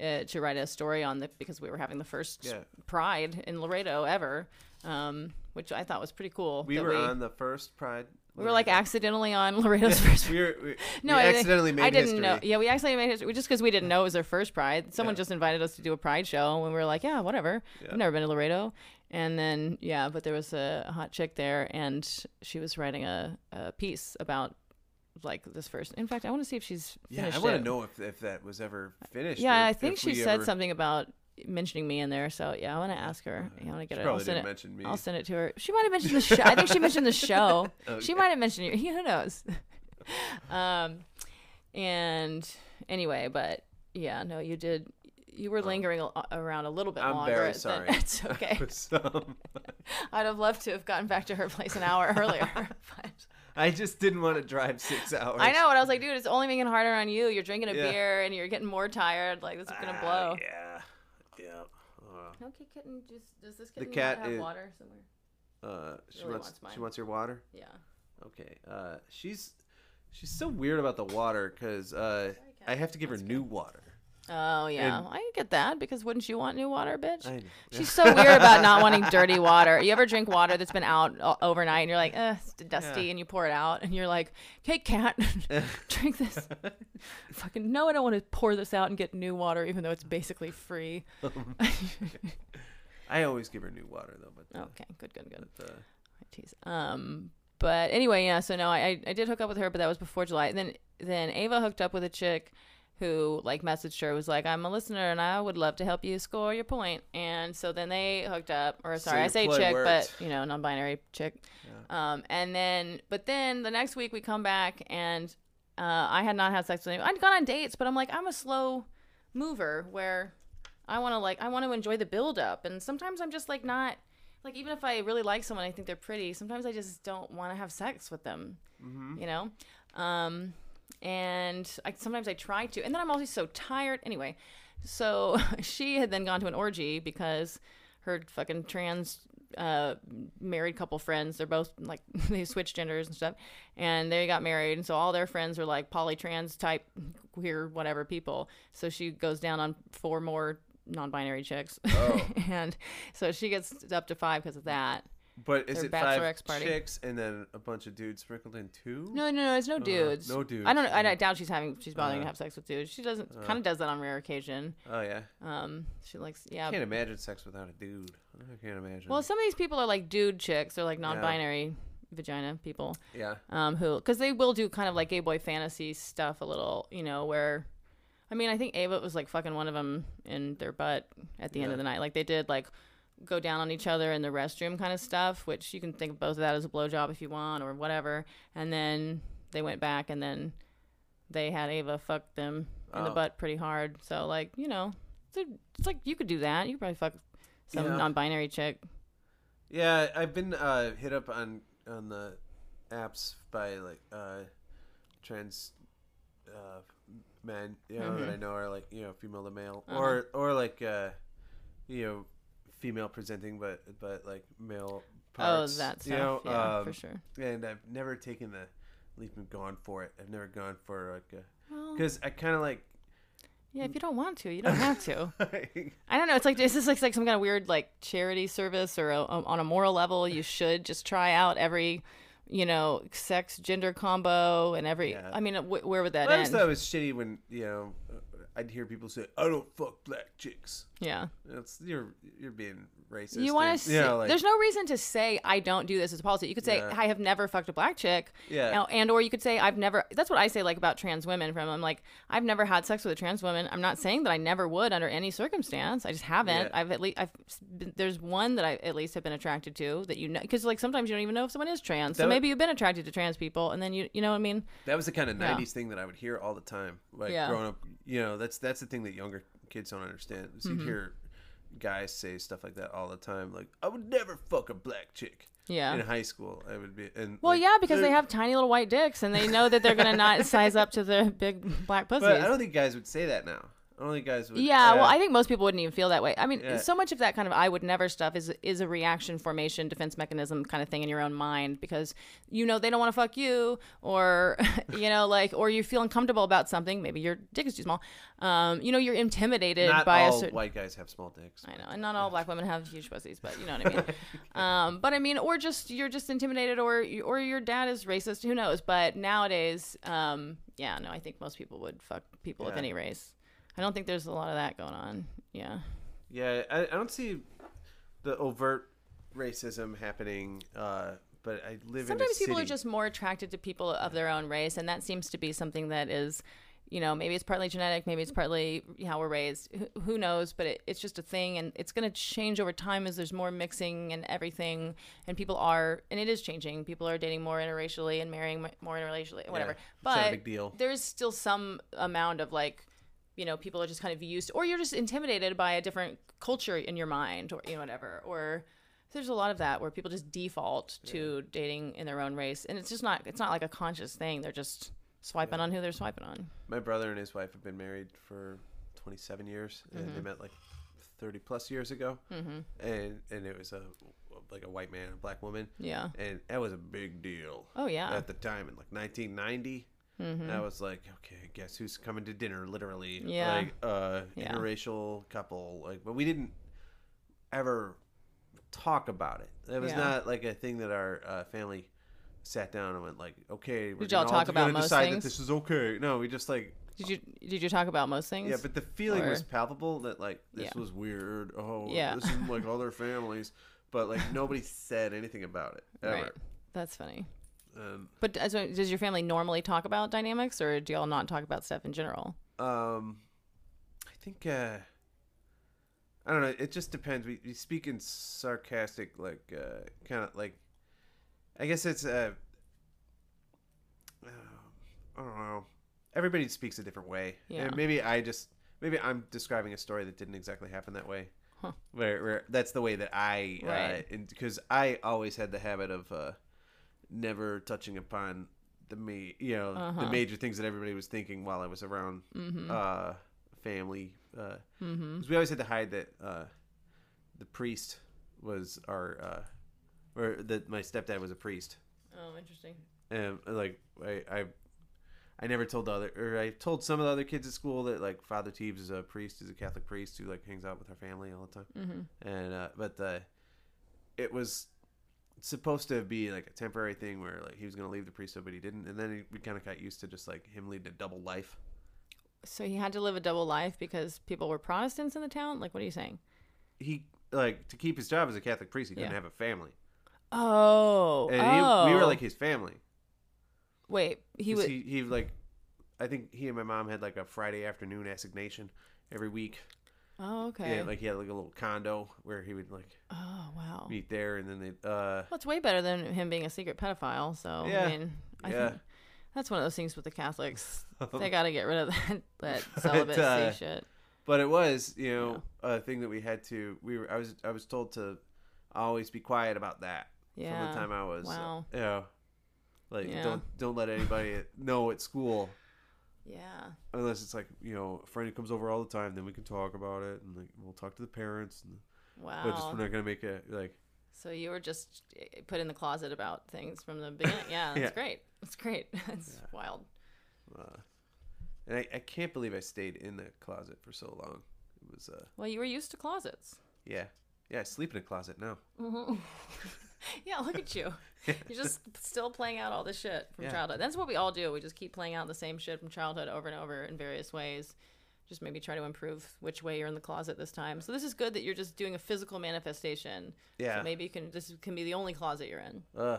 uh, to write a story on the because we were having the first Yeah. Pride in Laredo ever, um, which I thought was pretty cool. we were on the first Pride. We were like accidentally on Laredo's first. we were we, No, we I- accidentally made I didn't history. know. Yeah, we accidentally made history just because we didn't know it was their first Pride. Someone Yeah. just invited us to do a Pride show, and we were like, "Yeah, whatever." Yeah. I've never been to Laredo, and then yeah, but there was a, hot chick there, and she was writing a, a piece about like this first. In fact, I want to see if she's Yeah, I want to know if, if that was ever finished. Yeah, I think she said ever- something about mentioning me in there. So yeah, I want to ask her. I want to get She it. I'll probably send didn't it. mention me. I'll send it to her. She might have mentioned the show. I think she mentioned the show. Okay. She might have mentioned you. Who knows? um, and anyway, but yeah, no, you did. You were lingering a- around a little bit. I'm longer. very than- sorry. It's okay. I'd have loved to have gotten back to her place an hour earlier. but I just didn't want to drive six hours. I know, and I was like, dude, it's only making it harder on you. You're drinking a Yeah. beer and you're getting more tired. Like this is gonna Ah, blow. Yeah, yeah. Uh, Okay, kitten. Just does this The kitten cat have is- water somewhere? uh, she Really wants, wants she wants your water. Yeah. Okay. Uh, she's she's so weird about the water because uh, I have to give her new water. Oh yeah, And- I get that because wouldn't you want new water, bitch? I. She's so weird about not wanting dirty water. You ever drink water that's been out o- overnight and you're like, eh, it's dusty, Yeah. and you pour it out and you're like, hey, cat, drink this. Fucking no, I don't want to pour this out and get new water, even though it's basically free. I always give her new water though, but uh, Okay, good, good, good. but, uh. Um, but anyway, yeah. So no, I I did hook up with her, but that was before July. And then then Ava hooked up with a chick who like messaged her was like, "I'm a listener and I would love to help you score your point." And so then they hooked up. Or So sorry, I say chick, worked. but you know, non-binary chick. Um, and then but then the next week we come back and uh, I had not had sex with him. I'd gone on dates, but I'm like, I'm a slow mover where I want to like I want to enjoy the build up, and sometimes I'm just like not like even if I really like someone, I think they're pretty. Sometimes I just don't want to have sex with them, you know. Um, and I sometimes I try to, and then I'm always so tired. Anyway, so she had then gone to an orgy because her fucking trans uh married couple friends they're both like they switched genders and stuff and they got married and so all their friends are like polytrans type queer whatever people so she goes down on four more non-binary chicks Oh. and so she gets up to five because of that but is Their it five party. chicks and then a bunch of dudes sprinkled in too? no no no it's no dudes no dudes. i don't know i, I doubt she's having she's bothering to Uh, have sex with dudes she doesn't kind of does that on rare occasion Oh yeah. um she likes yeah I can't imagine sex without a dude. I can't imagine. well some of these people are like dude chicks they're like non-binary vagina people yeah. um, who because they will do kind of like gay boy fantasy stuff a little, you know, where I mean, I think Ava was like fucking one of them in their butt at the end Yeah. of the night. Like they did like go down on each other in the restroom kind of stuff, which you can think of both of that as a blowjob if you want or whatever. And then they went back and then they had Ava fuck them in the Oh. butt pretty hard. So like you know, it's, a, it's like you could do that. You could probably fuck some Yeah. non-binary chick. Yeah, I've been uh, hit up on on the apps by like uh, trans uh, men, you know, Mm-hmm. that I know are like you know female to male, or or like uh, you know female presenting, but but like male. Parts, oh, that stuff. You know, yeah, um, for sure. And I've never taken the leap and gone for it. I've never gone for like Well, because I kind of like. yeah, if you don't want to, you don't have to. I don't know. It's like is this like, like some kind of weird like charity service or a, on a moral level? You should just try out every, you know, sex gender combo and every. Yeah. I mean, wh- where would that I always end? thought it was shitty when you know I'd hear people say, "I don't fuck black chicks." yeah, It's you're you're being racist. you want to. you know, like, there's no reason to say I don't do this as a policy. You could say Yeah. I have never fucked a black chick. Yeah. And, and or you could say I've never. That's what I say like about trans women. From I'm like I've never had sex with a trans woman. I'm not saying that I never would under any circumstance. I just haven't. Yeah. I've at least I've there's one that I at least have been attracted to that you know because like sometimes you don't even know if someone is trans. That so maybe you've been attracted to trans people and then you you know what I mean. that was the kind of Yeah. '90s thing that I would hear all the time, like Yeah. growing up. You know, that's that's the thing that younger kids don't understand. is Mm-hmm. You hear guys say stuff like that all the time, like "I would never fuck a black chick." Yeah. In high school, I would be. And Well, like, yeah, because they have tiny little white dicks and they know that they're gonna not size up to the big black pussies. But I don't think guys would say that now. I don't think guys would. Yeah, well, uh, I think most people wouldn't even feel that way. I mean, Yeah. so much of that kind of "I would never" stuff is is a reaction formation defense mechanism kind of thing in your own mind because you know they don't want to fuck you, or you know, like, or you feel uncomfortable about something. Maybe your dick is too small. Um, you know, you're intimidated not by all a certain. white guys have small dicks. I know, and not all black women have huge pussies, but you know what I mean. um, but I mean, or just you're just intimidated, or or your dad is racist. Who knows? But nowadays, um, yeah, no, I think most people would fuck people of any race. I don't think there's a lot of that going on. Yeah. Yeah, I, I don't see the overt racism happening. Uh, but I live Sometimes people are just more attracted to people of their own race, and that seems to be something that is, you know, maybe it's partly genetic, maybe it's partly how we're raised. Who, who knows? But it, it's just a thing, and it's going to change over time as there's more mixing and everything, and people are, and it is changing. People are dating more interracially and marrying more interracially, whatever. it's but not a big deal. there's still some amount of like. You know, people are just kind of used, or you're just intimidated by a different culture in your mind, or you know, whatever. Or there's a lot of that where people just default to dating in their own race, and it's just not. It's not like a conscious thing. They're just swiping on who they're swiping on. My brother and his wife have been married for 27 years, and Mm-hmm. they met like 30 plus years ago. Mm-hmm. And and it was a like a white man a black woman, Yeah. and that was a big deal Oh yeah. at the time in like 1990. Mm-hmm. And I was like, okay, guess who's coming to dinner? Literally, Yeah. like uh, Yeah. interracial couple. Like, but we didn't ever talk about it. It was Yeah. not like a thing that our uh, family sat down and went like, okay, we're Did y'all gonna talk about most decide things? that this is okay. No, we just like Did you did you talk about most things? yeah, but the feeling Or- was palpable that like this Yeah. was weird. Oh, Yeah. this isn't like other families, but like nobody said anything about it ever. right. That's funny. Um, But so does your family normally talk about dynamics, or do y'all not talk about stuff in general? Um, I think uh, I don't know. It just depends. We, we speak in sarcastic, like uh, kind of like. I guess it's uh, uh, I don't know. Everybody speaks a different way. Yeah. And maybe I just maybe I'm describing a story that didn't exactly happen that way. Huh. Where, where that's the way that I Right. uh, because I always had the habit of uh, never touching upon the ma- you know the Uh-huh. major things that everybody was thinking while I was around Mm-hmm. uh, family. Uh, mm-hmm. we always had to hide that uh, the priest was our, uh, or that my stepdad was a priest, Oh, interesting. and like I, I, I never told the other, or I told some of the other kids at school that like Father Teebs is a priest, is a Catholic priest who like hangs out with our family all the time, Mm-hmm. and uh, but uh, it was supposed to be like a temporary thing where like he was gonna leave the priesthood, but he didn't, and then he, we kind of got used to just like him leading a double life. So he had to live a double life because people were Protestants in the town. Like, what are you saying? He like to keep his job as a Catholic priest, he couldn't Yeah. have a family. Oh, and oh. he, we were like oh. his family. wait, he was. he, he like, I think he and my mom had like a Friday afternoon assignation every week. Oh, okay. Yeah, like he had like a little condo where he would like oh, wow. meet there, and then they. uh Well, it's way better than him being a secret pedophile. So Yeah. I mean, I Yeah. think that's one of those things with the Catholics. they got to get rid of that that But, celibacy uh, shit. But it was, you know, a thing that we had to. We were. I was. I was told to always be quiet about that Yeah. from the time I was. Wow. you know, like Yeah. don't don't let anybody know at school Yeah. unless it's like you know a friend who comes over all the time. Then we can talk about it, and like we'll talk to the parents. And, Wow. But just we're not gonna make it like So you were just eh, put in the closet about things from the beginning. Yeah, that's Yeah. great. That's great. That's wild. Uh, and I, I can't believe I stayed in the closet for so long. It was, uh, Well, you were used to closets. yeah, yeah. I sleep in a closet now. yeah, look at you. You're just still playing out all this shit from Yeah. childhood. That's what we all do. We just keep playing out the same shit from childhood over and over in various ways. Just maybe try to improve which way you're in the closet this time. So this is good that you're just doing a physical manifestation. Yeah. So maybe you can. This can be the only closet you're in. Uh,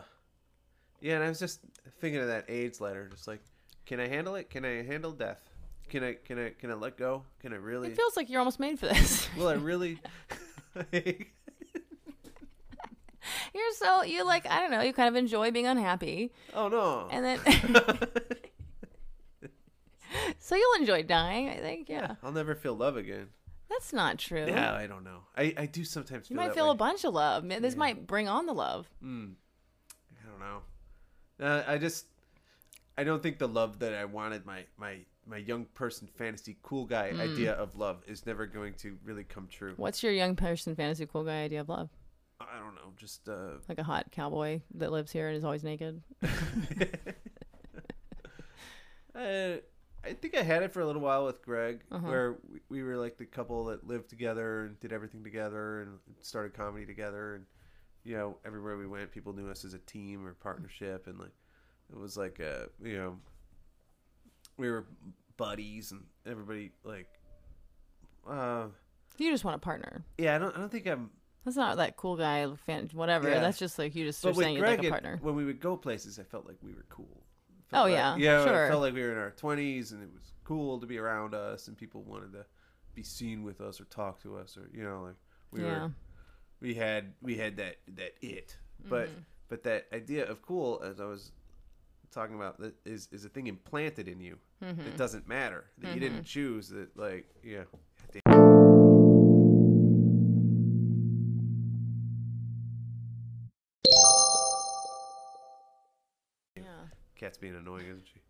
yeah, and I was just thinking of that AIDS letter, just like, can I handle it? Can I handle death? Can I can I can I let go? Can I really? It feels like you're almost made for this. Will I really? you're so you like I don't know. You kind of enjoy being unhappy, oh no! and then so you'll enjoy dying. I think. Yeah, I'll never feel love again. that's not true. Yeah, I don't know. I, I do sometimes You might feel way. a bunch of love. Man, This might bring on the love. Mm. I don't know. Uh, I just I don't think the love that I wanted my my my young person fantasy cool guy Mm. idea of love is never going to really come true. What's your young person fantasy cool guy idea of love? I don't know. Just uh, Like a hot cowboy that lives here and is always naked. I, I think I had it for a little while with Greg, Uh-huh. where we, we were like the couple that lived together and did everything together and started comedy together, and you know everywhere we went, people knew us as a team or partnership, and like it was like a you know we were buddies, and everybody like uh You just want a partner. yeah, I don't I don't think I'm. That's not that cool guy fan whatever. Yeah. That's just like you just But saying you'd like a it- partner. when we would go places, I felt like we were cool. Oh, like- yeah, yeah, sure. It felt like we were in our twenties, and it was cool to be around us, and people wanted to be seen with us or talk to us, or you know, like we Yeah. were, we had we had that that it, but Mm-hmm. but that idea of cool, as I was talking about, is is a thing implanted in you Mm-hmm. that doesn't matter that you didn't choose. That like. Yeah. Cat's being annoying, isn't she?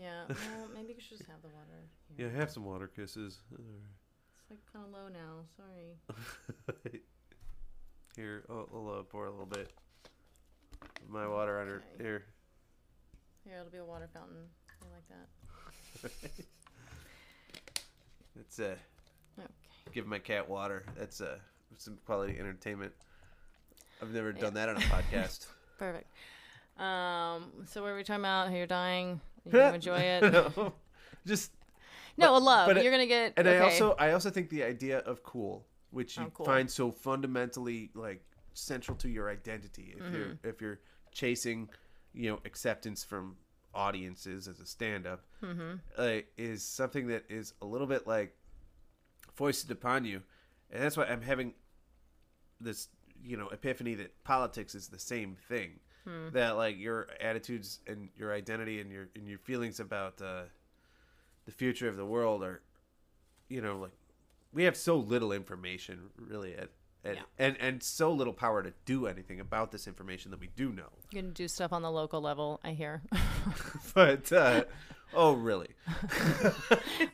Yeah. Well, maybe you should just have the water. Yeah, have some water kisses. It's like kind of low now. Sorry. Here, I'll, I'll uh, pour a little bit my water under here. Here, it'll be a water fountain. I like that. It's uh, Okay. give my cat water. That's uh, some quality entertainment. I've never done that on a podcast. Perfect. Um, so what are we talking about? How you're dying? You gonna enjoy it? No, Just No, a love. but you're gonna get. and okay. I also I also think the idea of cool, which you Oh, cool. find so fundamentally like central to your identity, if you're Mm-hmm. if you're chasing, you know, acceptance from audiences as a stand-up, Mm-hmm. uh, is something that is a little bit like foisted upon you, and that's why I'm having this you know epiphany that politics is the same thing. Hmm. That like your attitudes and your identity and your and your feelings about uh, the future of the world are, you know, like we have so little information really at. at Yeah. And and so little power to do anything about this information that we do know. You can do stuff on the local level. I hear. But uh, oh, really?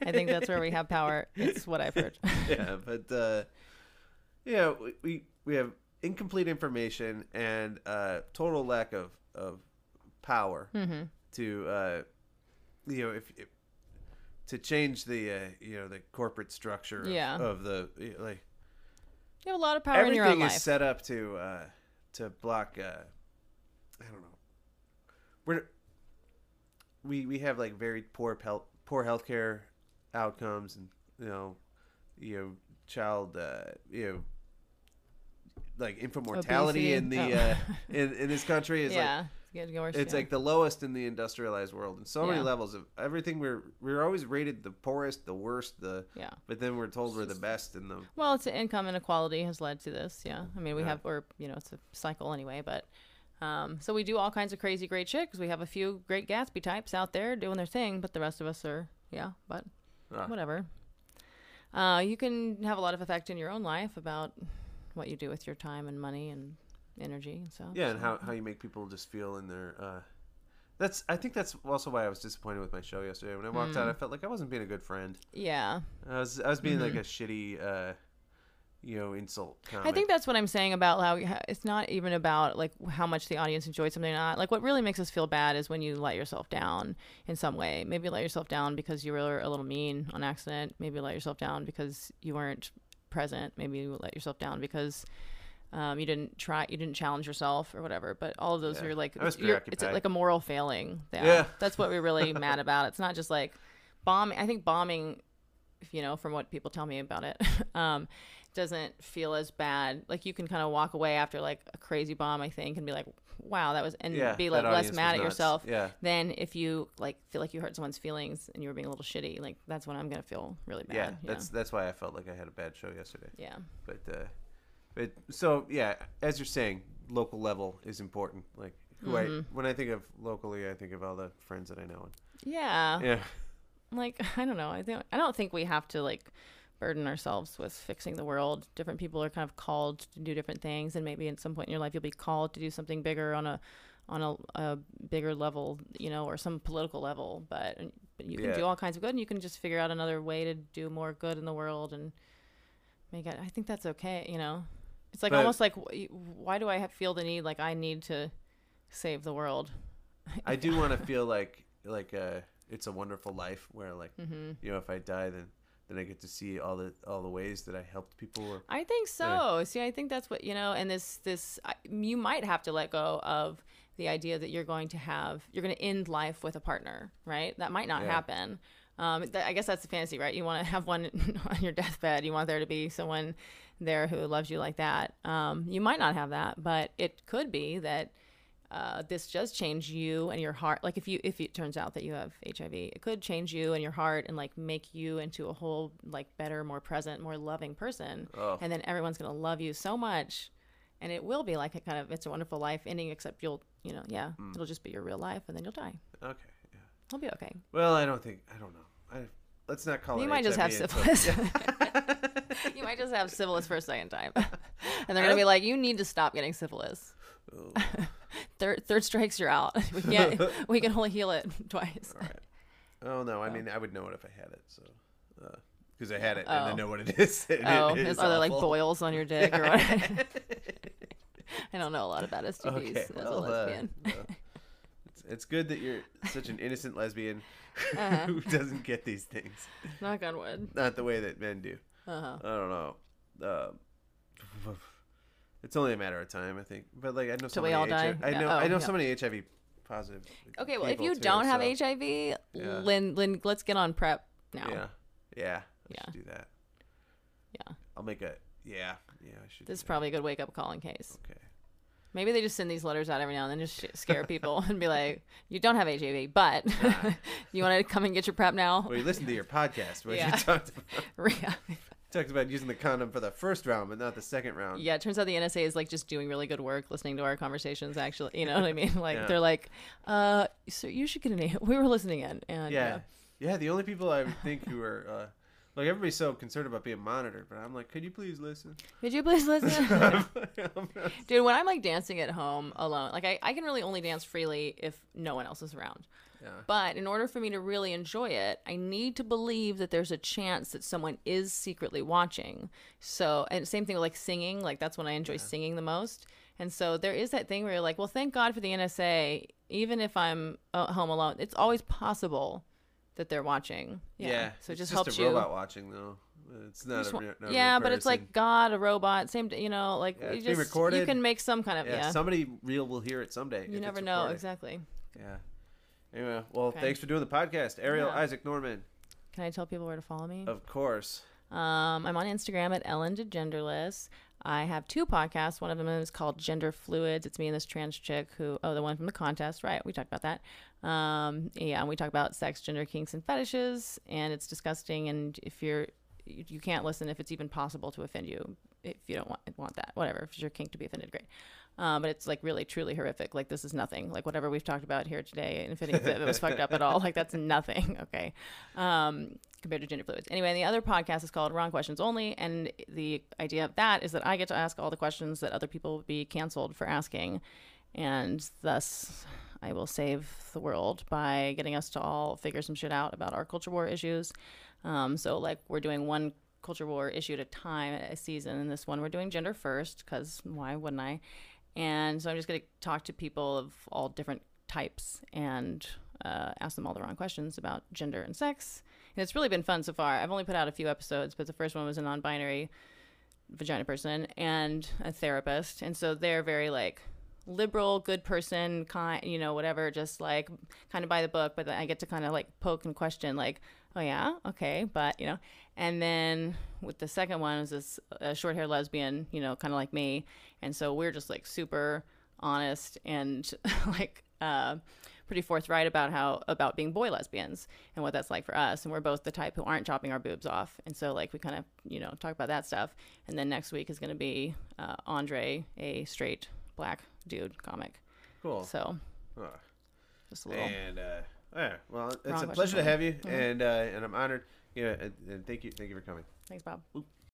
I think that's where we have power. It's what I've heard. yeah, but uh, yeah, we, we we have incomplete information and uh, total lack of of power Mm-hmm. to uh, you know if, if to change the uh, you know the corporate structure of, Yeah. of the like You have a lot of power in your own everything is life. set up to uh, to block. Uh, I don't know. We're we we have like very poor health poor healthcare outcomes and you know you know child uh, you know like infant mortality in the Obesity. uh, in in this country is like yeah, it's worse. it's yeah. like the lowest in the industrialized world in so many levels of everything we're we're always rated the poorest the worst the yeah. but then we're told we're the best in the Well, it's income inequality has led to this. Yeah, I mean we Yeah. have, or you know, it's a cycle anyway. But um, so we do all kinds of crazy great shit because we have a few great Gatsby types out there doing their thing, but the rest of us are yeah, but Ah. whatever. Uh, you can have a lot of effect in your own life about what you do with your time and money and energy and so Yeah, and how, how you make people just feel in their. Uh, that's I think that's also why I was disappointed with my show yesterday. When I walked Mm. out, I felt like I wasn't being a good friend. yeah. I was I was being like Mhm. a shitty, uh, you know, insult. Comic. I think that's what I'm saying about how how- it's not even about like how much the audience enjoyed something or not. Like what really makes us feel bad is when you let yourself down in some way. Maybe let yourself down because you were a little mean on accident. Maybe let yourself down because you weren't present. Maybe you let yourself down because um, you didn't try, you didn't challenge yourself or whatever. But all of those Yeah. are like I was you're- it's like a moral failing. Yeah, Yeah. that's what we're really mad about. It's not just like bombing. I think bombing you know, from what people tell me about it, um, doesn't feel as bad. Like you can kind of walk away after like a crazy bomb, I think, and be like, "Wow, that was," and yeah, be like less mad at nuts. yourself Yeah, than if you like feel like you hurt someone's feelings and you were being a little shitty. Like that's when I'm gonna feel really bad. yeah. That's that's why I felt like I had a bad show yesterday. yeah, But uh, but so yeah, as you're saying, local level is important. Like who I Mm-hmm. when I think of locally, I think of all the friends that I know. yeah, Yeah, Like I don't know. I think I don't think we have to like burden ourselves with fixing the world. Different people are kind of called to do different things, and maybe at some point in your life you'll be called to do something bigger on a on a, a bigger level, you know, or some political level. But, but you can Yeah. do all kinds of good, and you can just figure out another way to do more good in the world and make it. I think that's okay. You know, it's like But- almost like why do I have, feel the need like I need to save the world? I do want to feel like like uh, it's a wonderful life where like hmm you know if I die then then I get to see all the all the ways that I helped people. Or, I think so. See, I think that's what you know, and this this you might have to let go of the idea that you're going to have you're going to end life with a partner, right? That might not Yeah. happen. Um, th- I guess that's the fantasy, right? You want to have one on your deathbed. You want there to be someone there who loves you like that. Um, you might not have that, but it could be that uh, this does change you and your heart. Like if you if it turns out that you have HIV, it could change you and your heart and like make you into a whole like better, more present, more loving person. Oh. And then everyone's gonna love you so much, and it will be like a kind of it's a wonderful life ending. Except you'll you know yeah Mm. it'll just be your real life and then you'll die. okay, yeah. It'll be okay. Well, I don't think I don't know. I let's not call it. You might just have HIV syphilis. you might just have syphilis for a second time, and they're gonna be like, you need to stop getting syphilis. Oh, Third third strikes, you're out. We can't. we can only heal it twice. all right. Oh no, I mean I would know it if I had it. So. Because I had it and I Oh. know what it is. Oh, it is, are there like boils on your dick or what? I don't know a lot about STDs Okay, as well, a uh, lesbian. well, it's It's good that you're such an innocent lesbian Uh-huh. who doesn't get these things. Knock on wood. Not the way that men do. Uh-huh. I don't know. Uh, it's only a matter of time, I think. But like, I know so we many all HIV die? I know. Oh, I know yeah. so many HIV positive. Okay, well, if you too, don't have so- HIV, Yeah. Lynn, Lynn, let's get on PrEP now. Yeah, yeah, I Yeah. do that. Yeah. I'll make a. Yeah, yeah, I should. This is probably a good wake up call in case. okay. Maybe they just send these letters out every now and then, just scare people and be like, "You don't have HIV, but you want to come and get your PrEP now." Well, you listened to your podcast where Yeah. you talked about, talked about using the condom for the first round, but not the second round. Yeah, it turns out the NSA is like just doing really good work listening to our conversations. Actually, you know what I mean? Like Yeah. they're like, "Uh, so you should get an A." We were listening in, and yeah, uh, yeah. The only people I think who are uh, like everybody's so concerned about being monitored, but I'm like, could you please listen? could you please listen? Dude, when I'm like dancing at home alone, like I, I can really only dance freely if no one else is around. Yeah. But in order for me to really enjoy it, I need to believe that there's a chance that someone is secretly watching. So, and same thing with like singing, like that's when I enjoy singing the most. And so there is that thing where you're like, well, thank God for the NSA. Even if I'm uh, home alone, it's always possible that they're watching. Yeah. So it just, just helps a you. robot watching though. It's not Just a, not yeah, but it's like God, a robot, same, you know, like Yeah, you just you can make some kind of yeah, yeah. somebody real will hear it someday. you never know exactly. Yeah. Anyway, well, Okay. thanks for doing the podcast, Arielle Yeah. Isaac Norman. Can I tell people where to follow me? Of course. Um, I'm on Instagram at Ellen DeGenderless. I have two podcasts. One of them is called Gender Fluids. It's me and this trans chick who, oh, the one from the contest, right? We talked about that. Um, yeah, and we talk about sex, gender, kinks, and fetishes, and it's disgusting. And if you're, you, you can't listen if it's even possible to offend you. If you don't want want that, whatever. If it's your kink to be offended, great. Um, but it's like really, truly horrific. Like this is nothing. Like whatever we've talked about here today, and if it, if it was fucked up at all, like that's nothing. Okay, um, compared to gender fluids. Anyway, and the other podcast is called Wrong Questions Only, and the idea of that is that I get to ask all the questions that other people would be canceled for asking, and thus I will save the world by getting us to all figure some shit out about our culture war issues. Um, so like we're doing one culture war issue at a time a season, and this one we're doing gender first because why wouldn't I? And so I'm just going to talk to people of all different types and uh, ask them all the wrong questions about gender and sex. And it's really been fun so far. I've only put out a few episodes, but the first one was a non binary vagina person and a therapist. And so they're very like liberal, good person, kind, you know, whatever, just like kind of by the book. But I get to kind of like poke and question, like, oh yeah, okay, but you know. And then with the second one was this uh, short hair lesbian, you know, kind of like me. And so we're just like super honest and like uh, pretty forthright about how about being boy lesbians and what that's like for us. And we're both the type who aren't chopping our boobs off. And so like we kind of you know talk about that stuff. And then next week is going to be uh, Andre, a straight black dude comic. Cool. So Oh. just a little. And uh, yeah, well, it's a pleasure to have you, Mhm. and uh, and I'm honored. Yeah, and, and thank you, thank you for coming. Thanks, Bob.